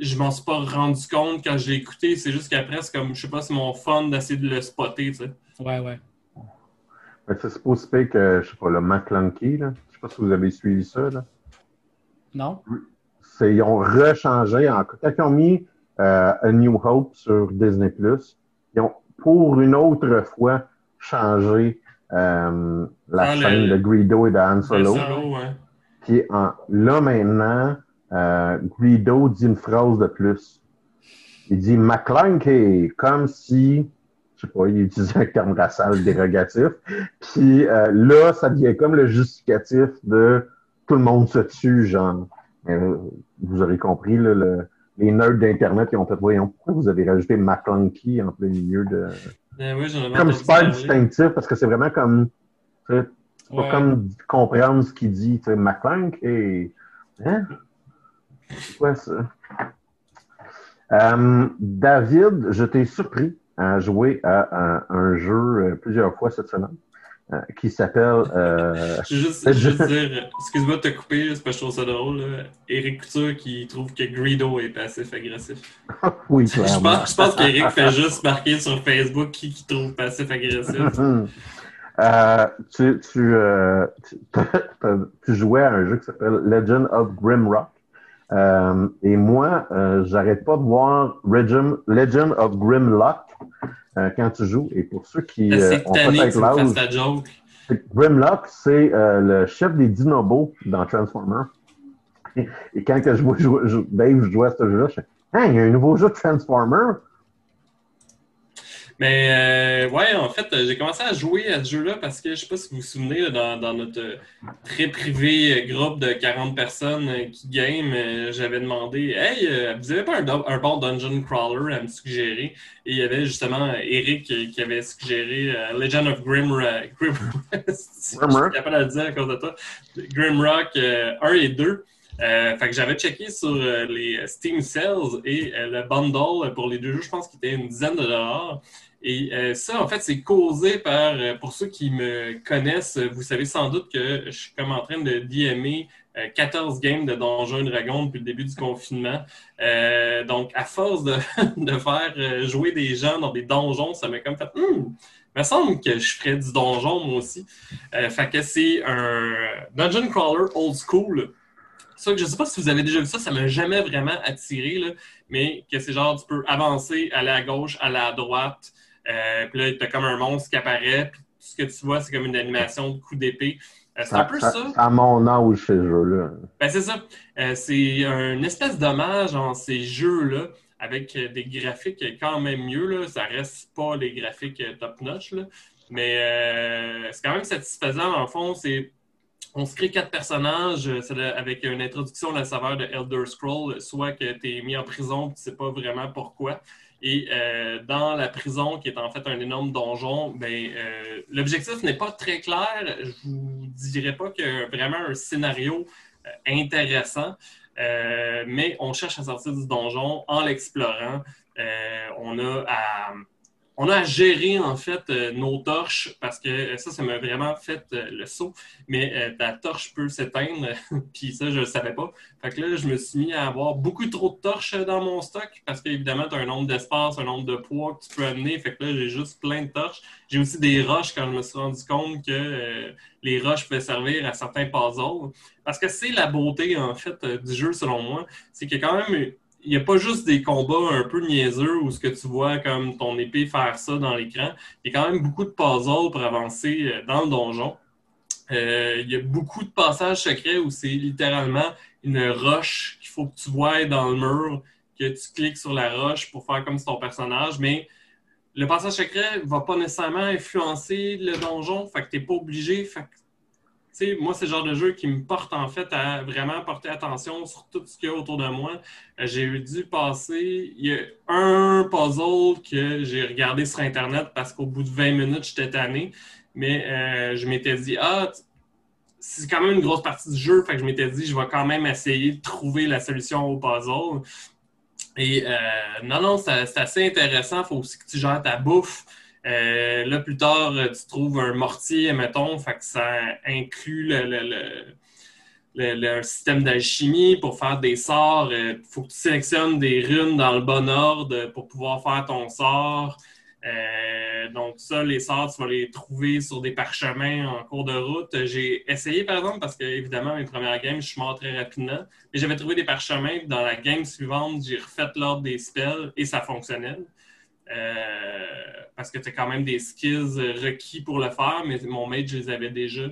je m'en suis pas rendu compte quand je l'ai écouté. C'est juste qu'après, c'est comme, je sais pas, c'est mon fun d'essayer de le spotter, tu sais. Ouais, ouais. Mais c'est pas aussi que, je sais pas, le McClunky, là. Je sais pas si vous avez suivi ça, là. Non. Ils ont rechangé. En... Quand ils ont mis euh, A New Hope sur Disney+, ils ont, pour une autre fois, changé euh, la ah, scène de Greedo et de Han Solo. Solo ouais. Puis là maintenant, euh, Guido dit une phrase de plus. Il dit McClunky, comme si, je sais pas, il utilisait un terme racial dérogatif. [LAUGHS] Puis euh, là, ça devient comme le justificatif de tout le monde se tue, genre. Euh, vous aurez compris, le, les nerds d'Internet qui ont fait, voyons, pourquoi vous avez rajouté McClunky en plein milieu de. Ben oui, comme super distinctif, parce que c'est vraiment comme. Pas comme comprendre ce qu'il dit. Tu sais, McClunk et. Hein? C'est quoi ça? Euh, David, je t'ai surpris à jouer à, un jeu euh, plusieurs fois cette semaine. Euh, qui s'appelle. je veux juste, juste dire, excuse-moi de te couper, parce que je trouve ça drôle. Eric Couture qui trouve que Greedo est passif-agressif. [LAUGHS] oui, clairement. Je pense, je pense qu'Eric fait juste marquer sur Facebook qui, qui trouve passif-agressif. [LAUGHS] Euh, tu, tu, euh, [LAUGHS] tu, jouais à un jeu qui s'appelle Legend of Grimrock. Euh, et moi, euh, j'arrête pas de voir Legend, Legend of Grimlock euh, quand tu joues. Et pour ceux qui euh, ont peut-être l'âge, Grimlock, c'est le chef des dinobos dans Transformers. Et, quand que je vois Dave jouer à ce jeu-là, je fais Hein, il y a un nouveau jeu de Transformers? Mais euh, ouais, en fait, j'ai commencé à jouer à ce jeu-là parce que je sais pas si vous vous souvenez, dans, dans, notre très privé groupe de 40 personnes qui game, j'avais demandé Hey, euh, vous avez pas un, un, bon dungeon crawler à me suggérer? Et il y avait justement Eric qui avait suggéré euh, Legend of Grim, Grim... [LAUGHS] je suis dire à cause de toi. Grimrock 1 et 2. Euh, fait que j'avais checké sur les Steam Sales et le bundle pour les deux jeux, je pense qu'il était une dizaine de dollars. Et euh, ça, en fait, c'est causé par, euh, pour ceux qui me connaissent, vous savez sans doute que je suis comme en train de DMer 14 games de Donjons et Dragons depuis le début du confinement. Euh, donc, à force de, [LAUGHS] de, faire jouer des gens dans des donjons, ça m'a comme fait hum, il me semble que je ferais du donjon moi aussi. fait que c'est un dungeon crawler old school. Ça, je ne sais pas si vous avez déjà vu ça, ça m'a jamais vraiment attiré, là, mais que c'est genre, tu peux avancer, aller à gauche, aller à droite, euh, puis là, tu as comme un monstre qui apparaît, puis tout ce que tu vois, c'est comme une animation de coup d'épée. Euh, c'est un peu ça. À mon âge, ce jeu-là. Ben, c'est ça. Euh, c'est un espèce d'hommage en ces jeux-là, avec des graphiques quand même mieux. Là. Ça reste pas les graphiques top-notch, mais c'est quand même satisfaisant. En fond, c'est on se crée quatre personnages avec une introduction à la saveur de Elder Scroll, soit que tu es mis en prison, tu ne sais pas vraiment pourquoi. Et euh, dans la prison, qui est en fait un énorme donjon, ben, euh, l'objectif n'est pas très clair. Je vous dirais pas a vraiment un scénario euh, intéressant, mais on cherche à sortir du donjon en l'explorant. on a à on a à gérer en fait euh, nos torches parce que euh, ça, ça m'a vraiment fait euh, le saut. Mais ta torche peut s'éteindre, [LAUGHS] puis ça, je ne le savais pas. Fait que là, je me suis mis à avoir beaucoup trop de torches dans mon stock parce qu'évidemment, tu as un nombre d'espace, un nombre de poids que tu peux amener. Fait que là, j'ai juste plein de torches. J'ai aussi des roches quand je me suis rendu compte que les roches pouvaient servir à certains puzzles. Parce que c'est la beauté en fait du jeu, selon moi. C'est qu'il y a quand même n'y a pas juste des combats un peu niaiseux où ce que tu vois comme ton épée faire ça dans l'écran. Il y a quand même beaucoup de puzzles pour avancer euh, dans le donjon. Euh, il y a beaucoup de passages secrets où c'est littéralement une roche qu'il faut que tu vois dans le mur, que tu cliques sur la roche pour faire comme si ton personnage, mais le passage secret ne va pas nécessairement influencer le donjon, fait que tu n'es pas obligé. Moi, c'est le genre de jeu qui me porte en fait à vraiment porter attention sur tout ce qu'il y a autour de moi. Euh, j'ai dû passer. Il y a un puzzle que j'ai regardé sur Internet parce qu'au bout de 20 minutes, j'étais tanné. Mais euh, je m'étais dit, ah, c'est quand même une grosse partie du jeu. Fait que je m'étais dit, je vais quand même essayer de trouver la solution au puzzle. Et euh, non, non, c'est assez intéressant. Il faut aussi que tu gères ta bouffe. Euh, là, plus tard, tu trouves un mortier, mettons, fait que ça inclut le, système d'alchimie pour faire des sorts. Il euh, faut que tu sélectionnes des runes dans le bon ordre pour pouvoir faire ton sort. Euh, donc, ça, les sorts, tu vas les trouver sur des parchemins en cours de route. J'ai essayé, par exemple, parce que, évidemment, mes premières games, je suis mort très rapidement. Mais j'avais trouvé des parchemins. Dans la game suivante, j'ai refait l'ordre des spells et ça fonctionnait. Euh, parce que tu as quand même des skills requis pour le faire, mais mon mate, je les avais déjà.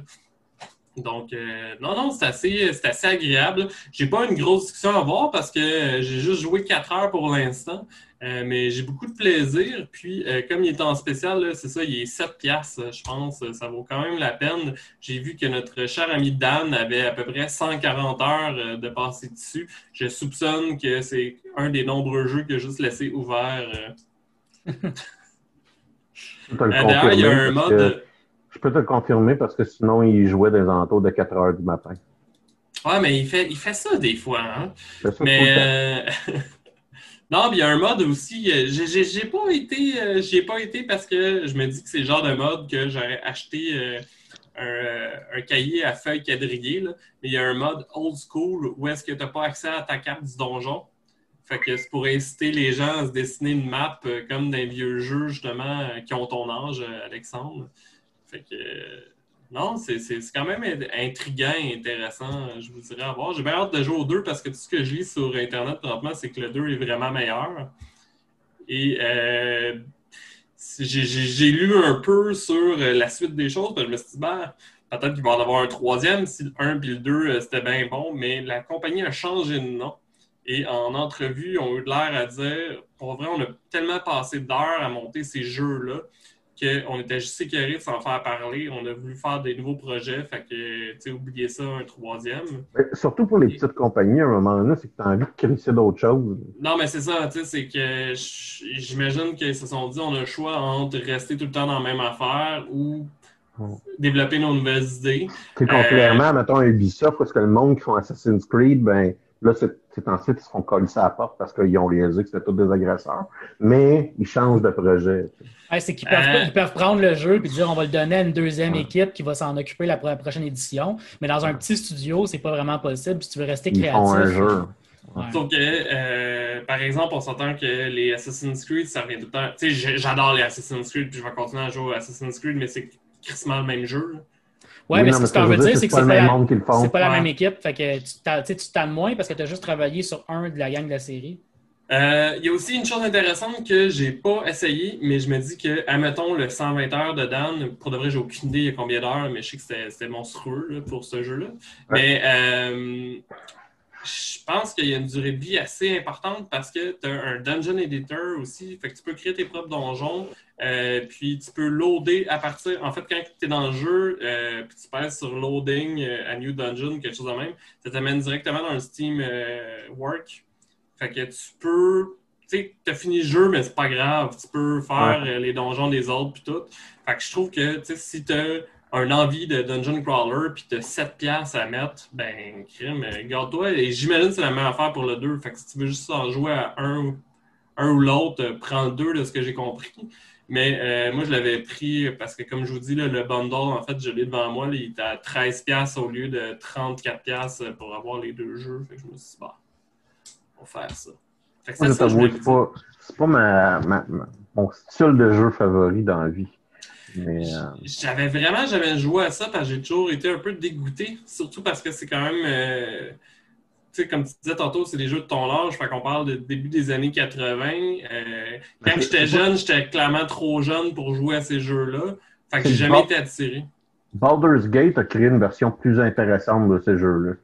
Donc, euh, non, non, c'est assez, assez agréable. J'ai pas une grosse discussion à avoir parce que j'ai juste joué 4 heures pour l'instant, euh, mais j'ai beaucoup de plaisir. Puis, comme il est en spécial, c'est ça, il est 7 piastres, je pense. Ça vaut quand même la peine. J'ai vu que notre cher ami Dan avait à peu près 140 heures de passer dessus. Je soupçonne que c'est un des nombreux jeux que juste laissé ouvert je peux te le confirmer parce que sinon, il jouait des alentours de 4 heures du matin. Ouais, mais il fait, il fait ça des fois. Hein? mais. Euh, [LAUGHS] non, il y a un mode aussi. Euh, j'ai pas été. Euh, j'ai pas été parce que je me dis que c'est le genre de mode que j'aurais acheté un, cahier à feuilles quadrillées. Mais il y a un mode old school où est-ce que tu n'as pas accès à ta carte du donjon. Fait que c'est pour inciter les gens à se dessiner une map euh, comme d'un vieux jeu, justement, euh, qui ont ton âge, euh, Alexandre. Fait que. non, c'est quand même intriguant et intéressant, je vous dirais à voir. J'ai bien hâte de jouer au 2 parce que tout ce que je lis sur Internet présentement, c'est que le 2 est vraiment meilleur. Et j'ai lu un peu sur la suite des choses, je me suis dit, ben, peut-être qu'il va en avoir un troisième si le 1 et le 2 c'était bien bon, mais la compagnie a changé de nom. Et en entrevue, on a eu l'air à dire, pour vrai, on a tellement passé d'heures à monter ces jeux-là qu'on était juste sécuré de s'en faire parler. On a voulu faire des nouveaux projets, fait que, tu sais, oublier ça, un troisième. surtout pour les petites compagnies, à un moment donné, c'est que tu as envie de créer d'autres choses. Non, mais c'est ça, tu sais, c'est que j'imagine qu'ils se sont dit, on a le choix entre rester tout le temps dans la même affaire ou développer nos nouvelles idées. C'est contrairement, euh, mettons, à Ubisoft, parce que le monde qui font Assassin's Creed, ben Là, c'est ensuite, ils se font coller à la porte parce qu'ils ont réalisé que c'était tous des agresseurs. Mais ils changent de projet. c'est qu'ils peuvent, prendre le jeu et dire on va le donner à une deuxième équipe qui va s'en occuper la, prochaine édition. Mais dans un petit studio, c'est pas vraiment possible si tu veux rester créatif. Ils font un jeu. Donc, euh, par exemple, on s'entend que les Assassin's Creed, ça revient tout le temps. Tu sais, j'adore les Assassin's Creed, puis je vais continuer à jouer à Assassin's Creed, mais c'est crissement le même jeu. Ouais, mais, ce que tu veux dire, c'est que c'est pas, la, pas la même équipe. Fait que tu t'aimes moins parce que tu as juste travaillé sur un de la gang de la série. Euh, il y a aussi une chose intéressante que j'ai pas essayé, mais je me dis que, admettons, le 120 heures de Dan, pour de vrai, j'ai aucune idée il y a combien d'heures, mais je sais que c'était monstrueux pour ce jeu-là. Mais euh, je pense qu'il y a une durée de vie assez importante parce que tu as un dungeon editor aussi. Fait que tu peux créer tes propres donjons. Euh, puis tu peux loader à partir. En fait, quand tu es dans le jeu, euh, puis tu passes sur loading euh, à New Dungeon, quelque chose de même, ça t'amène directement dans le Steam Work. Fait que tu peux. Tu sais, tu as fini le jeu, mais c'est pas grave. Tu peux faire les donjons des autres, puis tout. Fait que je trouve que si tu as un envie de dungeon crawler, puis tu as 7 piastres à mettre, ben, crime, garde-toi. Et j'imagine que c'est la même affaire pour le 2. Fait que si tu veux juste en jouer à un, un ou l'autre, prends le 2 de ce que j'ai compris. Mais euh, moi, je l'avais pris parce que, comme je vous dis, le bundle, en fait, je l'ai devant moi. il est à 13$ au lieu de 34$ pour avoir les deux jeux. Fait que je me suis dit, bah, on va faire ça. Fait que c'est pas, pas ma, mon style de jeu favori dans la vie. Euh, j'avais vraiment jamais joué à ça parce que j'ai toujours été un peu dégoûté, surtout parce que c'est quand même. Euh, comme tu disais tantôt, c'est des jeux de ton âge, fait qu'on parle de début des années 80. Euh, quand j'étais jeune, j'étais clairement trop jeune pour jouer à ces jeux-là. Fait que j'ai jamais été attiré. Baldur's Gate a créé une version plus intéressante de ces jeux-là.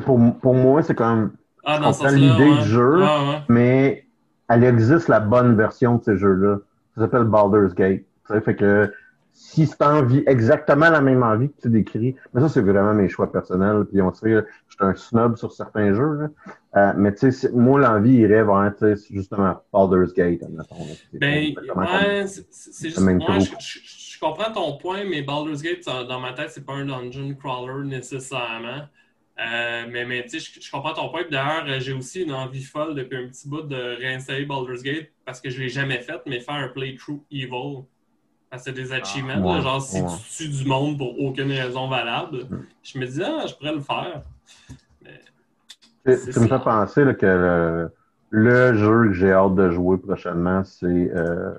Pour, pour moi, c'est quand même. Ah, l'idée du jeu, mais elle existe la bonne version de ces jeux-là. Ça s'appelle Baldur's Gate. Ça fait que si c'est envie, exactement la même envie que tu décris, mais ça, c'est vraiment mes choix personnels. Puis on sait, je suis un snob sur certains jeux. Euh, mais tu sais, moi, l'envie irait vers, justement, Baldur's Gate, Ben, ouais, c'est juste, moi, je, comprends ton point, mais Baldur's Gate, dans ma tête, c'est pas un dungeon crawler nécessairement. Euh, mais mais tu sais, je, comprends ton point. D'ailleurs, euh, j'ai aussi une envie folle depuis un petit bout de réinstaller Baldur's Gate parce que je ne l'ai jamais fait, mais faire un playthrough evil. Parce que c'est des achievements, genre si tu tues du monde pour aucune raison valable. Mm. Je me dis, ah, je pourrais le faire. tu me fais penser que le, jeu que j'ai hâte de jouer prochainement, c'est euh,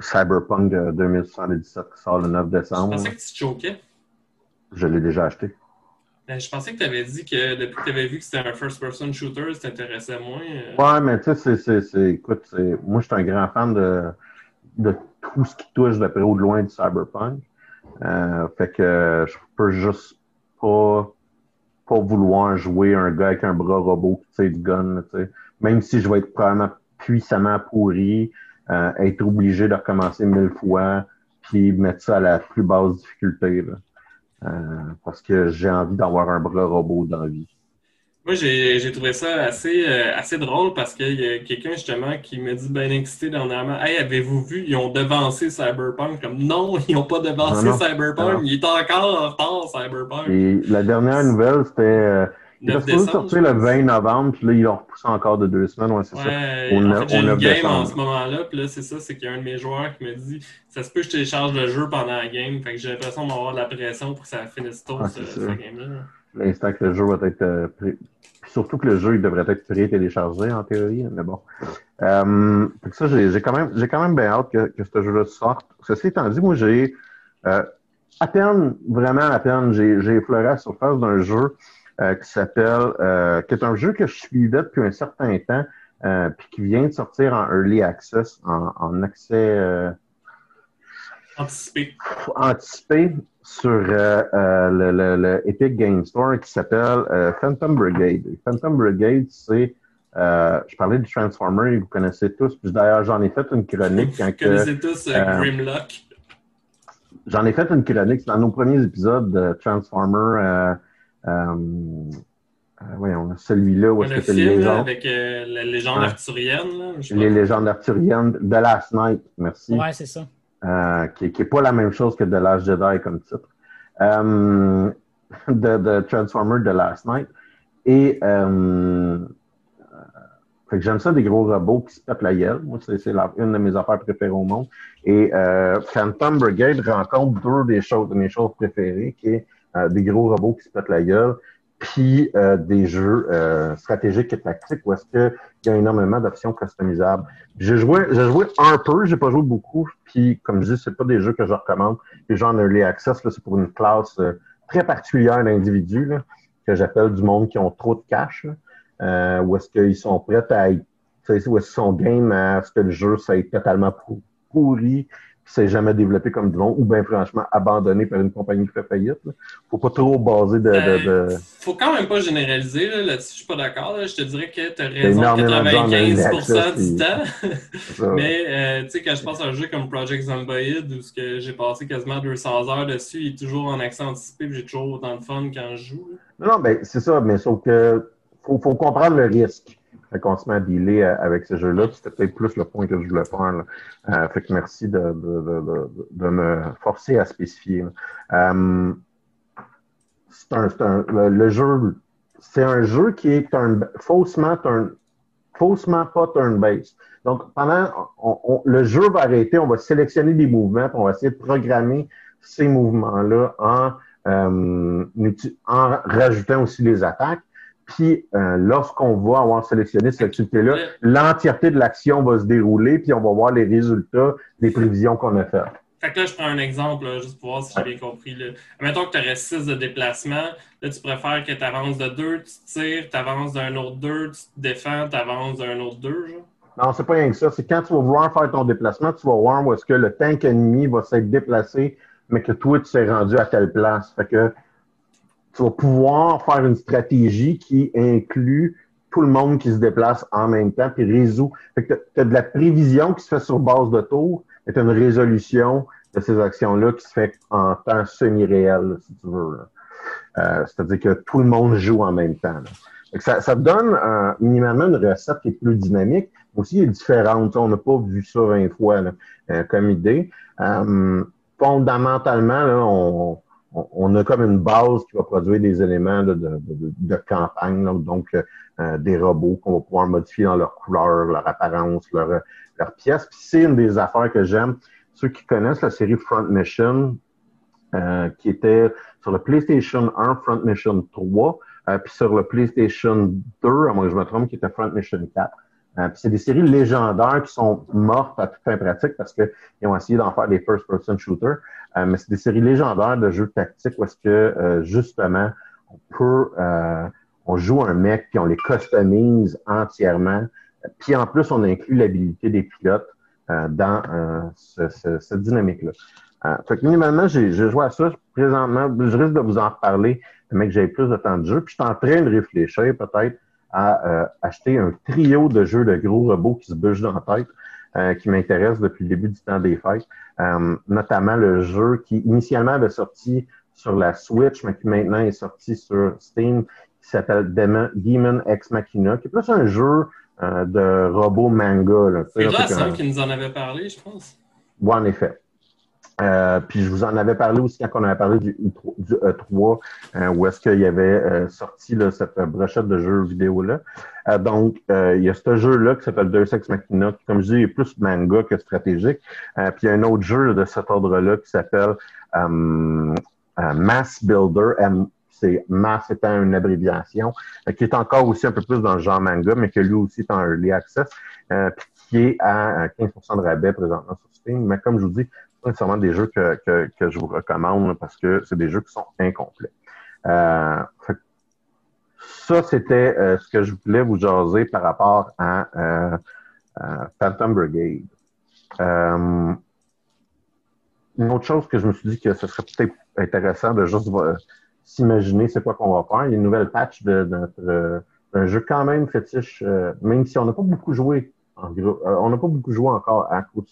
Cyberpunk 2077 qui sort le 9 décembre. Je pensais que tu te choquais. Je l'ai déjà acheté. Ben, je pensais que tu avais dit que depuis que tu avais vu que c'était un first-person shooter, ça t'intéressait moins. Euh. Ouais, mais tu sais, c'est, écoute, moi, je suis un grand fan de, de tout ce qui touche de près ou de loin du cyberpunk. Euh, fait que je peux juste pas, pas vouloir jouer un gars avec un bras robot qui tire du gun, sais. même si je vais être probablement puissamment pourri, euh, être obligé de recommencer mille fois, puis mettre ça à la plus basse difficulté. Là. Euh, parce que j'ai envie d'avoir un bras robot dans la vie. Moi, j'ai trouvé ça assez, euh, assez drôle parce qu'il y a quelqu'un justement qui m'a dit ben excité dernièrement Hey, avez-vous vu, ils ont devancé Cyberpunk comme non, [LAUGHS] ils n'ont pas devancé Cyberpunk, il est encore en retard Cyberpunk. Et la dernière nouvelle, c'était euh, il était supposé sortir le 20 novembre, puis là, ils l'ont repoussé encore de deux semaines. Ouais, c'est ça. On, en fait, une game en ce moment-là, puis là, c'est ça, c'est qu'il y a un de mes joueurs qui me dit ça se peut que je télécharge le jeu pendant la game, fait que j'ai l'impression d'avoir de la pression pour que ça finisse tôt, ah, cette game-là. L'instant que le jeu va être euh, surtout que le jeu il devrait être pré-téléchargé en théorie, mais bon. Euh, ça, j'ai quand même j'ai quand même bien hâte que, que ce jeu-là sorte. Ceci étant dit, moi j'ai euh, à peine, vraiment à peine, j'ai effleuré la surface d'un jeu euh, qui s'appelle, euh, qui est un jeu que je suivais depuis un certain temps, euh, puis qui vient de sortir en early access, en, en accès anticipé. anticipé sur le, le, le, Epic Game Store qui s'appelle Phantom Brigade. Phantom Brigade, c'est je parlais du Transformer, vous connaissez tous. Puis d'ailleurs, j'en ai fait une chronique. vous connaissez tous Grimlock. J'en ai fait une chronique dans nos premiers épisodes de Transformer euh, euh, voyons, celui-là où est-ce que c'est les légendes? avec euh, la légende arthurienne. les légendes arthuriennes de Last Night, merci. Ouais, c'est ça. Qui n'est pas la même chose que The Last Jedi comme titre. de, de, Transformer The Last Night. Et fait que j'aime ça des gros robots qui se pètent la gueule. Moi, c'est une de mes affaires préférées au monde. Et Phantom Brigade rencontre deux des choses, de mes choses préférées, qui est euh, des gros robots qui se pètent la gueule, puis euh, des jeux euh, stratégiques et tactiques où est-ce qu'il y a énormément d'options customisables. J'ai joué, j'ai joué un peu, j'ai pas joué beaucoup, puis comme je dis, c'est pas des jeux que je recommande. Les gens en early access, là, c'est pour une classe très particulière d'individus que j'appelle du monde qui ont trop de cash, euh, où est-ce qu'ils sont prêts à où est-ce qu'ils sont game à ce que le jeu soit totalement pourri, s'est jamais développé comme du ou bien franchement abandonné par une compagnie qui fait faillite. Là. Faut pas trop baser de, de, de... Faut quand même pas généraliser là, là-dessus, je suis pas d'accord. Je te dirais que tu as raison 95% du temps. Mais euh, tu sais, quand je pense à un jeu comme Project Zomboid, où j'ai passé quasiment 200 heures dessus, il est toujours en accent anticipé, j'ai toujours autant de fun quand je joue. Non, non, ben c'est ça, mais sauf que faut, faut comprendre le risque qu'on se met à dealer euh, avec ce jeu-là. C'était peut-être plus le point que je voulais faire. Euh, fait que merci de, de, de, de, me forcer à spécifier. Euh, c'est un, un, le, jeu, c'est un jeu qui est faussement, faussement pas turn-based. Donc, pendant, le jeu va arrêter, on va sélectionner des mouvements, on va essayer de programmer ces mouvements-là en, euh, en rajoutant aussi les attaques. Puis euh, lorsqu'on va avoir sélectionné cette activité-là, l'entièreté de l'action va se dérouler, puis on va voir les résultats des prévisions qu'on a faites. Fait que là, je prends un exemple, juste pour voir si j'ai bien compris. Là. Mettons que tu aurais six de déplacement. Là, tu préfères que tu avances de deux, tu tires, tu avances d'un autre deux, tu te défends, tu avances d'un autre deux. Genre? Non, c'est pas rien que ça. C'est quand tu vas vouloir faire ton déplacement, tu vas voir où est-ce que le tank ennemi va s'être déplacé, mais que toi, tu s'es rendu à telle place. Fait que tu vas pouvoir faire une stratégie qui inclut tout le monde qui se déplace en même temps, puis résout. Fait que tu as de la prévision qui se fait sur base de tour, est une résolution de ces actions-là qui se fait en temps semi-réel, si tu veux. Euh, c'est-à-dire que tout le monde joue en même temps. Ça, ça donne minimalement une recette qui est plus dynamique, mais aussi différente. On n'a pas vu ça 20 fois euh, comme idée. Euh, fondamentalement, on, on, a comme une base qui va produire des éléments de, de, de, campagne, donc euh, des robots qu'on va pouvoir modifier dans leur couleur, leur apparence, leur, leur pièce. C'est une des affaires que j'aime. Ceux qui connaissent la série Front Mission, euh, qui était sur le PlayStation 1, Front Mission 3, euh, puis sur le PlayStation 2, à moins que je me trompe, qui était Front Mission 4. Euh, c'est des séries légendaires qui sont mortes à toute fin pratique parce qu'ils ont essayé d'en faire des first-person shooters. Euh, mais c'est des séries légendaires de jeux tactiques où est-ce que euh, justement on peut on joue un mec puis on les customise entièrement. Puis en plus, on inclut l'habilité des pilotes dans cette dynamique-là. fait que minimalement, j'ai joué à ça. Présentement, je risque de vous en reparler, mais que j'ai plus de temps de jeu. Puis je suis en train de réfléchir peut-être à euh, acheter un trio de jeux de gros robots qui se bougent dans la tête, euh, qui m'intéresse depuis le début du temps des fêtes. Euh, notamment le jeu qui initialement avait sorti sur la Switch, mais qui maintenant est sorti sur Steam, qui s'appelle Demon X Machina, qui est plus un jeu de robot manga. C'est là, qui nous en avait parlé, je pense. Oui, en effet. Euh, puis je vous en avais parlé aussi quand on avait parlé du, E3, euh, où est-ce qu'il y avait euh, sorti cette brochette de jeux vidéo-là. donc, il y a ce jeu-là qui s'appelle Deus Ex Machina, qui, comme je dis, est plus manga que stratégique. puis il y a un autre jeu de cet ordre-là qui s'appelle Mass Builder. c'est Mass étant une abréviation, qui est encore aussi un peu plus dans le genre manga, mais que lui aussi est en early access, puis qui est à 15% de rabais présentement sur Steam. Mais comme je vous dis, nécessairement des jeux que, que, je vous recommande parce que c'est des jeux qui sont incomplets. Euh, ça, c'était euh, ce que je voulais vous jaser par rapport à euh, Phantom Brigade. une autre chose que je me suis dit que ce serait peut-être intéressant de juste s'imaginer c'est quoi qu'on va faire. Il y a une nouvelle patch de, notre un jeu quand même fétiche, même si on n'a pas beaucoup joué en gros, on n'a pas beaucoup joué encore à Coup de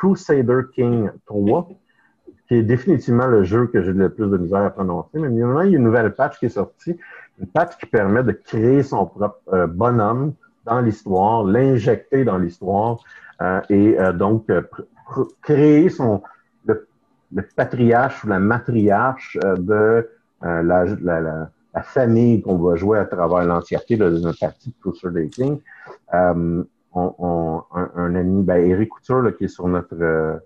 Crusader King 3, qui est définitivement le jeu que j'ai le plus de misère à prononcer. Mais il y a une nouvelle patch qui est sortie, une patch qui permet de créer son propre euh, bonhomme dans l'histoire, l'injecter dans l'histoire euh, et euh, donc créer son le, patriarche ou la matriarche de la, la, la, famille qu'on va jouer à travers l'entièreté de notre partie de Crusader King on, un, ami, ben, Eric Couture, qui est sur notre, euh,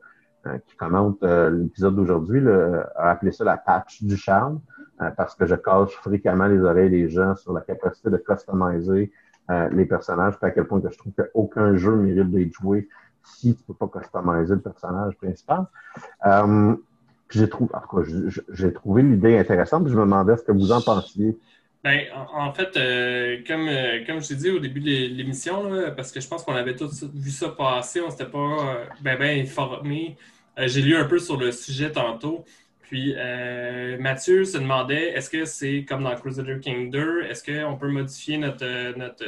euh, qui commente euh, l'épisode d'aujourd'hui, a appelé ça la patch du charme, parce que je cache fréquemment les oreilles des gens sur la capacité de customiser les personnages, à quel point que je trouve qu'aucun jeu mérite d'être joué si tu peux pas customiser le personnage principal. j'ai trouvé, j'ai trouvé l'idée intéressante, puis je me demandais ce que vous en pensiez ben, en, fait, euh, comme, euh, comme je t'ai dit au début de l'émission, parce que je pense qu'on avait tous vu ça passer, on s'était pas euh, ben, ben informé. J'ai lu un peu sur le sujet tantôt. Puis Mathieu se demandait est-ce que c'est comme dans Crusader King 2, est-ce qu'on peut modifier notre, notre,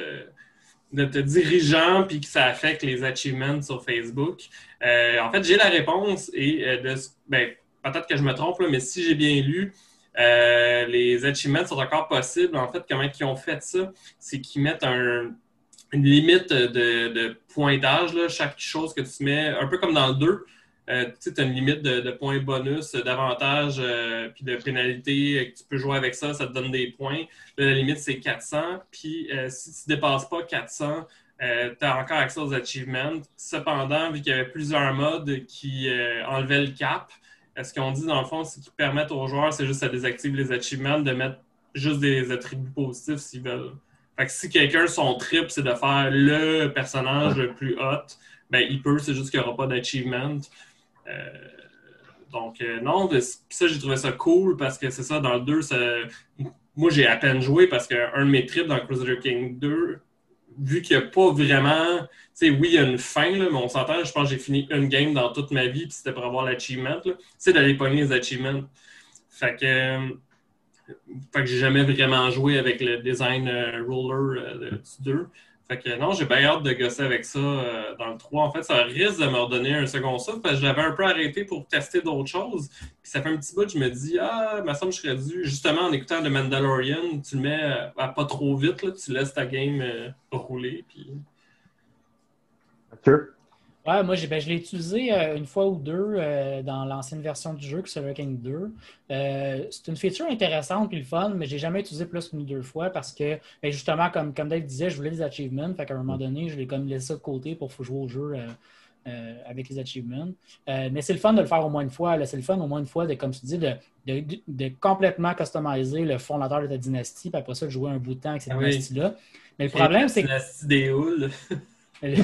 notre dirigeant puis que ça affecte les achievements sur Facebook? en fait, j'ai la réponse et de, ben, peut-être que je me trompe, mais si j'ai bien lu, euh, les achievements sont encore possibles. En fait, comment ils ont fait ça? C'est qu'ils mettent une limite de, pointage. Chaque chose que tu mets, un peu comme dans le 2, euh, tu as une limite de, points bonus, d'avantages, euh, puis de pénalités. Tu peux jouer avec ça, ça te donne des points. la limite, c'est 400. Puis si tu ne dépasses pas 400, tu as encore accès aux achievements. Cependant, vu qu'il y avait plusieurs modes qui enlevaient le cap, ce qu'on dit dans le fond, c'est qu'ils permettent aux joueurs, c'est juste à désactiver les achievements, de mettre juste des attributs positifs s'ils veulent. Fait que si quelqu'un, son trip, c'est de faire le personnage le plus hot, ben il peut, c'est juste qu'il n'y aura pas d'achievement. Euh, donc, euh, non, ça, j'ai trouvé ça cool parce que c'est ça, dans le 2, moi, j'ai à peine joué parce qu'un de mes trips dans Crusader King 2, vu qu'il n'y a pas vraiment. Tu sais, oui, il y a une fin, là, mais on s'entend, je pense que j'ai fini une game dans toute ma vie, puis c'était pour avoir l'achievement. C'est d'aller pogner les achievements. Fait que. Euh, fait que j'ai jamais vraiment joué avec le design euh, roller euh, du 2. Fait que non, j'ai bien hâte de gosser avec ça euh, dans le 3. En fait, ça risque de me redonner un second souffle parce que j'avais un peu arrêté pour tester d'autres choses. Puis ça fait un petit bout, je me dis, ah, ma semble je serais dû. Justement, en écoutant le Mandalorian, tu le mets euh, pas trop vite, là, tu laisses ta game euh, rouler. Puis... Ouais, moi, ben, je l'ai utilisé euh, une fois ou deux euh, dans l'ancienne version du jeu, Silver King 2. Euh, c'est une feature intéressante et le fun, mais je n'ai jamais utilisé plus qu'une ou deux fois parce que, ben, justement, comme, comme Dave disait, je voulais des achievements. Fait qu'à un moment donné, je l'ai comme laissé ça de côté pour jouer au jeu avec les achievements. mais c'est le fun de le faire au moins une fois. C'est le fun au moins une fois de, comme tu dis, de, de, complètement customiser le fondateur de ta dynastie, puis après ça, de jouer un bout de temps avec cette ah dynastie-là. Mais le problème, c'est que. Dynastie des [LAUGHS] [LAUGHS] le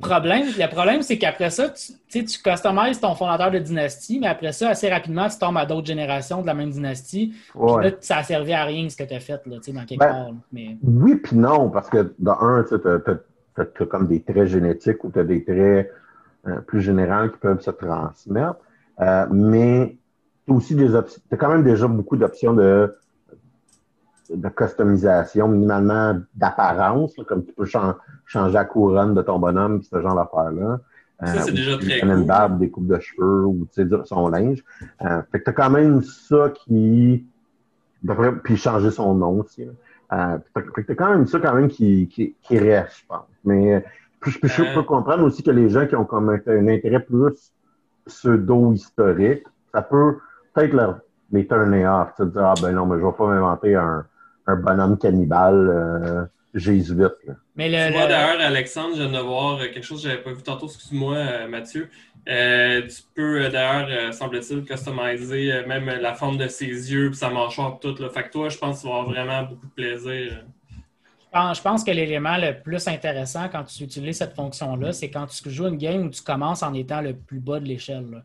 problème, le problème c'est qu'après ça, tu, tu customises ton fondateur de dynastie, mais après ça, assez rapidement, tu tombes à d'autres générations de la même dynastie. Là, ça a servi à rien ce que tu as fait là, dans quelque ben, part. Mais... Oui, puis non, parce que dans un, tu as, comme des traits génétiques ou tu as des traits euh, plus généraux qui peuvent se transmettre. Euh, mais tu as aussi des options. Tu as quand même déjà beaucoup d'options de de customisation, minimalement d'apparence, comme tu peux changer la couronne de ton bonhomme, ce genre d'affaires-là. Ça, c'est euh, déjà très cool. une barbe, des coupes de cheveux ou son linge. Euh, fait que t'as quand même ça qui puis changer son nom aussi. Euh, fait que t'as quand même ça quand même qui, qui, qui reste, je pense. Mais je, peux, peux comprendre aussi que les gens qui ont comme un, intérêt plus pseudo-historique, ça peut peut-être leur, les turner off. Tu dire, ah ben non, mais je vais pas m'inventer un, un bonhomme cannibale euh, jésuite. Mais le, tu d'ailleurs, Alexandre, je viens de voir quelque chose que j'avais pas vu tantôt, excuse-moi, euh, Mathieu. Euh, tu peux d'ailleurs, semble-t-il, customiser même la forme de ses yeux et sa mâchoire tout. Là. Fait que toi, je pense que tu vas avoir vraiment beaucoup de plaisir. Je pense que l'élément le plus intéressant quand tu utilises cette fonction-là, c'est quand tu joues une game où tu commences en étant le plus bas de l'échelle.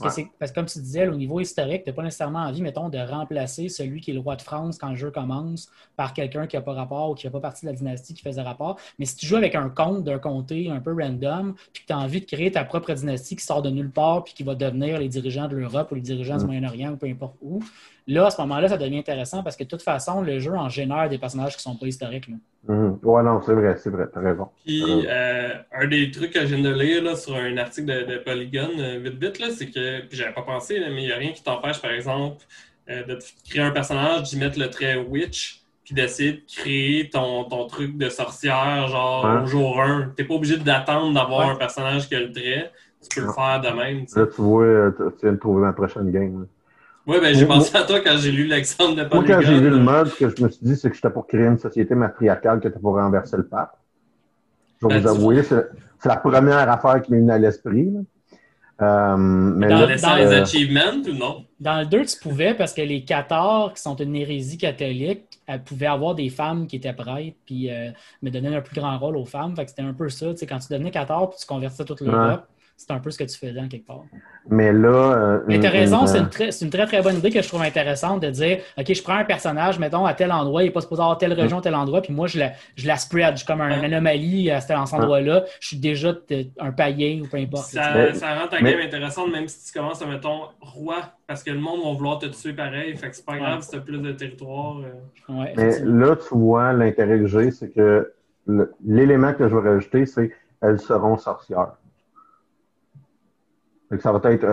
Parce que, parce que comme tu disais, au niveau historique, tu n'as pas nécessairement envie, mettons, de remplacer celui qui est le roi de France quand le jeu commence par quelqu'un qui n'a pas rapport ou qui n'a pas partie de la dynastie qui faisait rapport. Mais si tu joues avec un compte d'un comté un peu random, puis que tu as envie de créer ta propre dynastie qui sort de nulle part, puis qui va devenir les dirigeants de l'Europe ou les dirigeants du Moyen-Orient ou peu importe où, là, à ce moment-là, ça devient intéressant parce que de toute façon, le jeu en génère des personnages qui ne sont pas historiques. Là. Mhm. Ouais, non, c'est vrai, c'est vrai, t'as raison. Puis, euh, un des trucs que je viens de lire là, sur un article de, Polygon, euh, vite vite, là, c'est que, puis j'avais pas pensé, mais il n'y a rien qui t'empêche, par exemple, euh, de créer un personnage, d'y mettre le trait Witch, puis d'essayer de créer ton, ton, truc de sorcière, genre au jour 1. T'es pas obligé d'attendre d'avoir un personnage qui a le trait. Tu peux le faire de même. Là, tu vois, tu viens de trouver ma prochaine game. Oui, ben, j'ai pensé à toi quand j'ai lu l'exemple de Polygon. Moi, quand j'ai lu le mode, ce que je me suis dit, c'est que j'étais pour créer une société matriarcale qui était pour renverser le pape. Je vais ben, vous avouer, c'est la première affaire qui m'est venue à l'esprit. Euh, mais dans, les achievements ou non? Dans le 2, tu pouvais, parce que les Cathares, qui sont une hérésie catholique, elles pouvaient avoir des femmes qui étaient prêtres, puis euh, me donner un plus grand rôle aux femmes. Fait que c'était un peu ça. Tu sais, quand tu devenais Cathare, puis tu convertissais toute l'Europe, c'est un peu ce que tu faisais en quelque part. Mais là. Euh, mais tu as raison, c'est une, très, une, très, très bonne idée que je trouve intéressante de dire OK, je prends un personnage, mettons, à tel endroit, il n'est pas supposé avoir telle région, tel endroit, puis moi, je la, je la spread. Je suis comme une anomalie à cet endroit-là. Je suis déjà un païen ou peu importe. Ça, ça rend ta game intéressante, même si tu commences à, mettons, roi, parce que le monde va vouloir te tuer pareil. Fait que c'est pas grave si tu as plus de territoire. Euh. mais là, tu vois, l'intérêt que j'ai, c'est que l'élément que je vais rajouter, c'est elles seront sorcières ça va être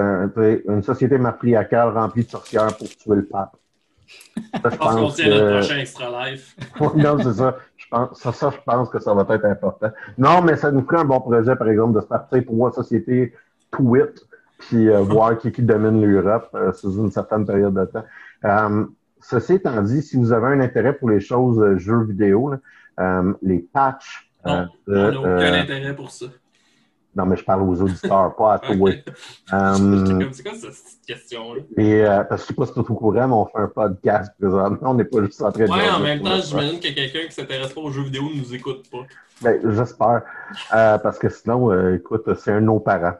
une société matriarcale remplie de sorcières pour tuer le pape. Ça, je pense qu'on tient notre prochain extra life. [LAUGHS] non, c'est ça. Je pense, ça, je pense que ça va être important. Non, mais ça nous ferait un bon projet, par exemple, de se partir pour voir société tweet, puis euh, voir qui, qui domine l'Europe euh, sous une certaine période de temps. Euh, ceci étant dit, si vous avez un intérêt pour les choses jeux vidéo, les patchs. Non, on n'a aucun intérêt pour ça. Non, mais je parle aux auditeurs, pas à [LAUGHS] toi. um, [LAUGHS] c'est quoi cette question-là? Et, euh, parce que je sais pas si tu es au courant, mais on fait un podcast présentement. On n'est pas juste en train de. Ouais, en même temps, j'imagine que quelqu'un qui s'intéresse pas aux jeux vidéo ne nous écoute pas. Ben, j'espère. Euh, parce que sinon, euh, écoute, c'est un de nos parents.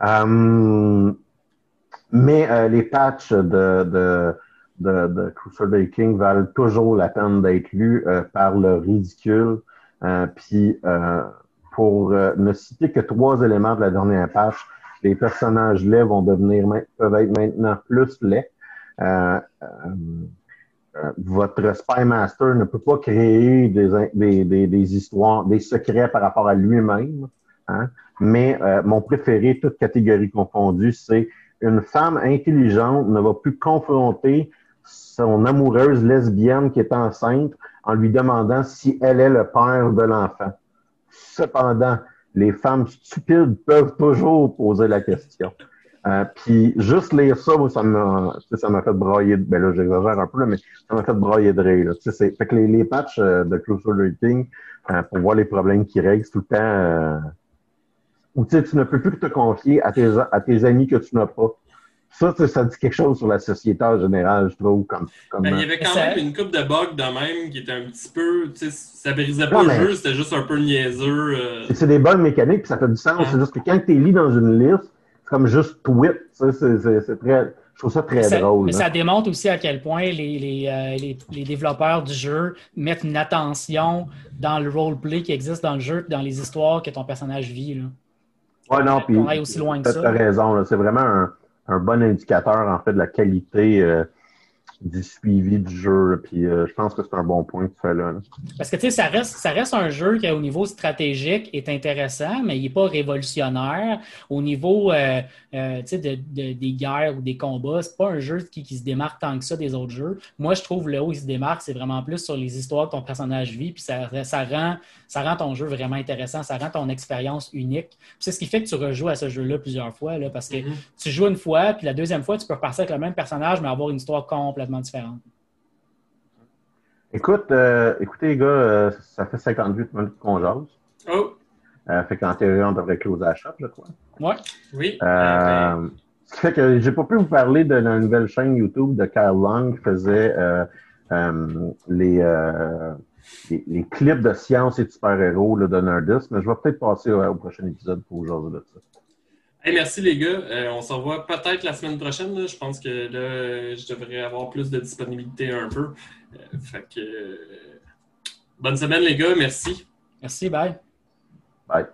Um, mais euh, les patchs de, de, de, de Crusader King valent toujours la peine d'être lus euh, par le ridicule. Puis pour euh, ne citer que trois éléments de la dernière page, les personnages laids vont devenir peuvent être maintenant plus laids. Euh, euh, votre Spy Master ne peut pas créer des, des, histoires, des secrets par rapport à lui-même. Hein? Mais mon préféré, toute catégorie confondue, c'est une femme intelligente ne va plus confronter son amoureuse lesbienne qui est enceinte en lui demandant si elle est le père de l'enfant. Cependant, les femmes stupides peuvent toujours poser la question. Euh, puis juste lire ça, moi, ça m'a, ça m'a fait broyer. Ben là, j'exagère un peu, mais ça m'a fait broyer de rire. Là. Fait que les, les patchs euh, de Closer Rating, euh, pour voir les problèmes qui règlent tout le temps, euh, ou tu ne peux plus te confier à tes, à tes amis que tu n'as pas. Ça, ça dit quelque chose sur la société en général, je trouve. Comme, comme... Ben, il y avait quand même une coupe de bugs de même qui était un petit peu. Ça brisait pas le jeu, c'était juste un peu niaiseux. C'est des bugs mécaniques, puis ça fait du sens. C'est juste que quand tu es lis dans une liste, comme juste tweet. C'est très. Je trouve ça très drôle. Mais ça démontre aussi à quel point les, euh, les, les, développeurs du jeu mettent une attention dans le roleplay qui existe dans le jeu dans les histoires que ton personnage vit. Là. Ouais, non, puis. aussi loin que ça. Tu as raison. C'est vraiment un, un, bon indicateur, en fait, de la qualité. Euh, du suivi du jeu. Puis euh, je pense que c'est un bon point que tu fais là. Parce que tu sais, ça reste, ça reste un jeu qui, au niveau stratégique, est intéressant, mais il n'est pas révolutionnaire. Au niveau euh, euh, de, de, des guerres ou des combats, c'est pas un jeu qui, qui, se démarque tant que ça des autres jeux. Moi, je trouve là où il se démarque, c'est vraiment plus sur les histoires que ton personnage vit, puis ça, ça, rend, ça rend ton jeu vraiment intéressant, ça rend ton expérience unique. C'est ce qui fait que tu rejoues à ce jeu-là plusieurs fois, là, parce que mm-hmm. tu joues une fois, puis la deuxième fois, tu peux repartir avec le même personnage, mais avoir une histoire complètement différentes. Écoute, euh, écoutez, les gars, euh, ça fait 58 minutes qu'on jase. Oh! Euh, fait qu'en théorie, on devrait closer la shop, je crois. Ouais. Oui. Euh, ce qui fait que j'ai pas pu vous parler de la nouvelle chaîne YouTube de Kyle Long qui faisait les, les, clips de science et de super-héros de Nerdist, mais je vais peut-être passer au, prochain épisode pour jaser de ça merci les gars. Euh, on se revoit peut-être la semaine prochaine. Je pense que là, je devrais avoir plus de disponibilité un peu. Euh, fait que, bonne semaine les gars. Merci. Merci. Bye. Bye.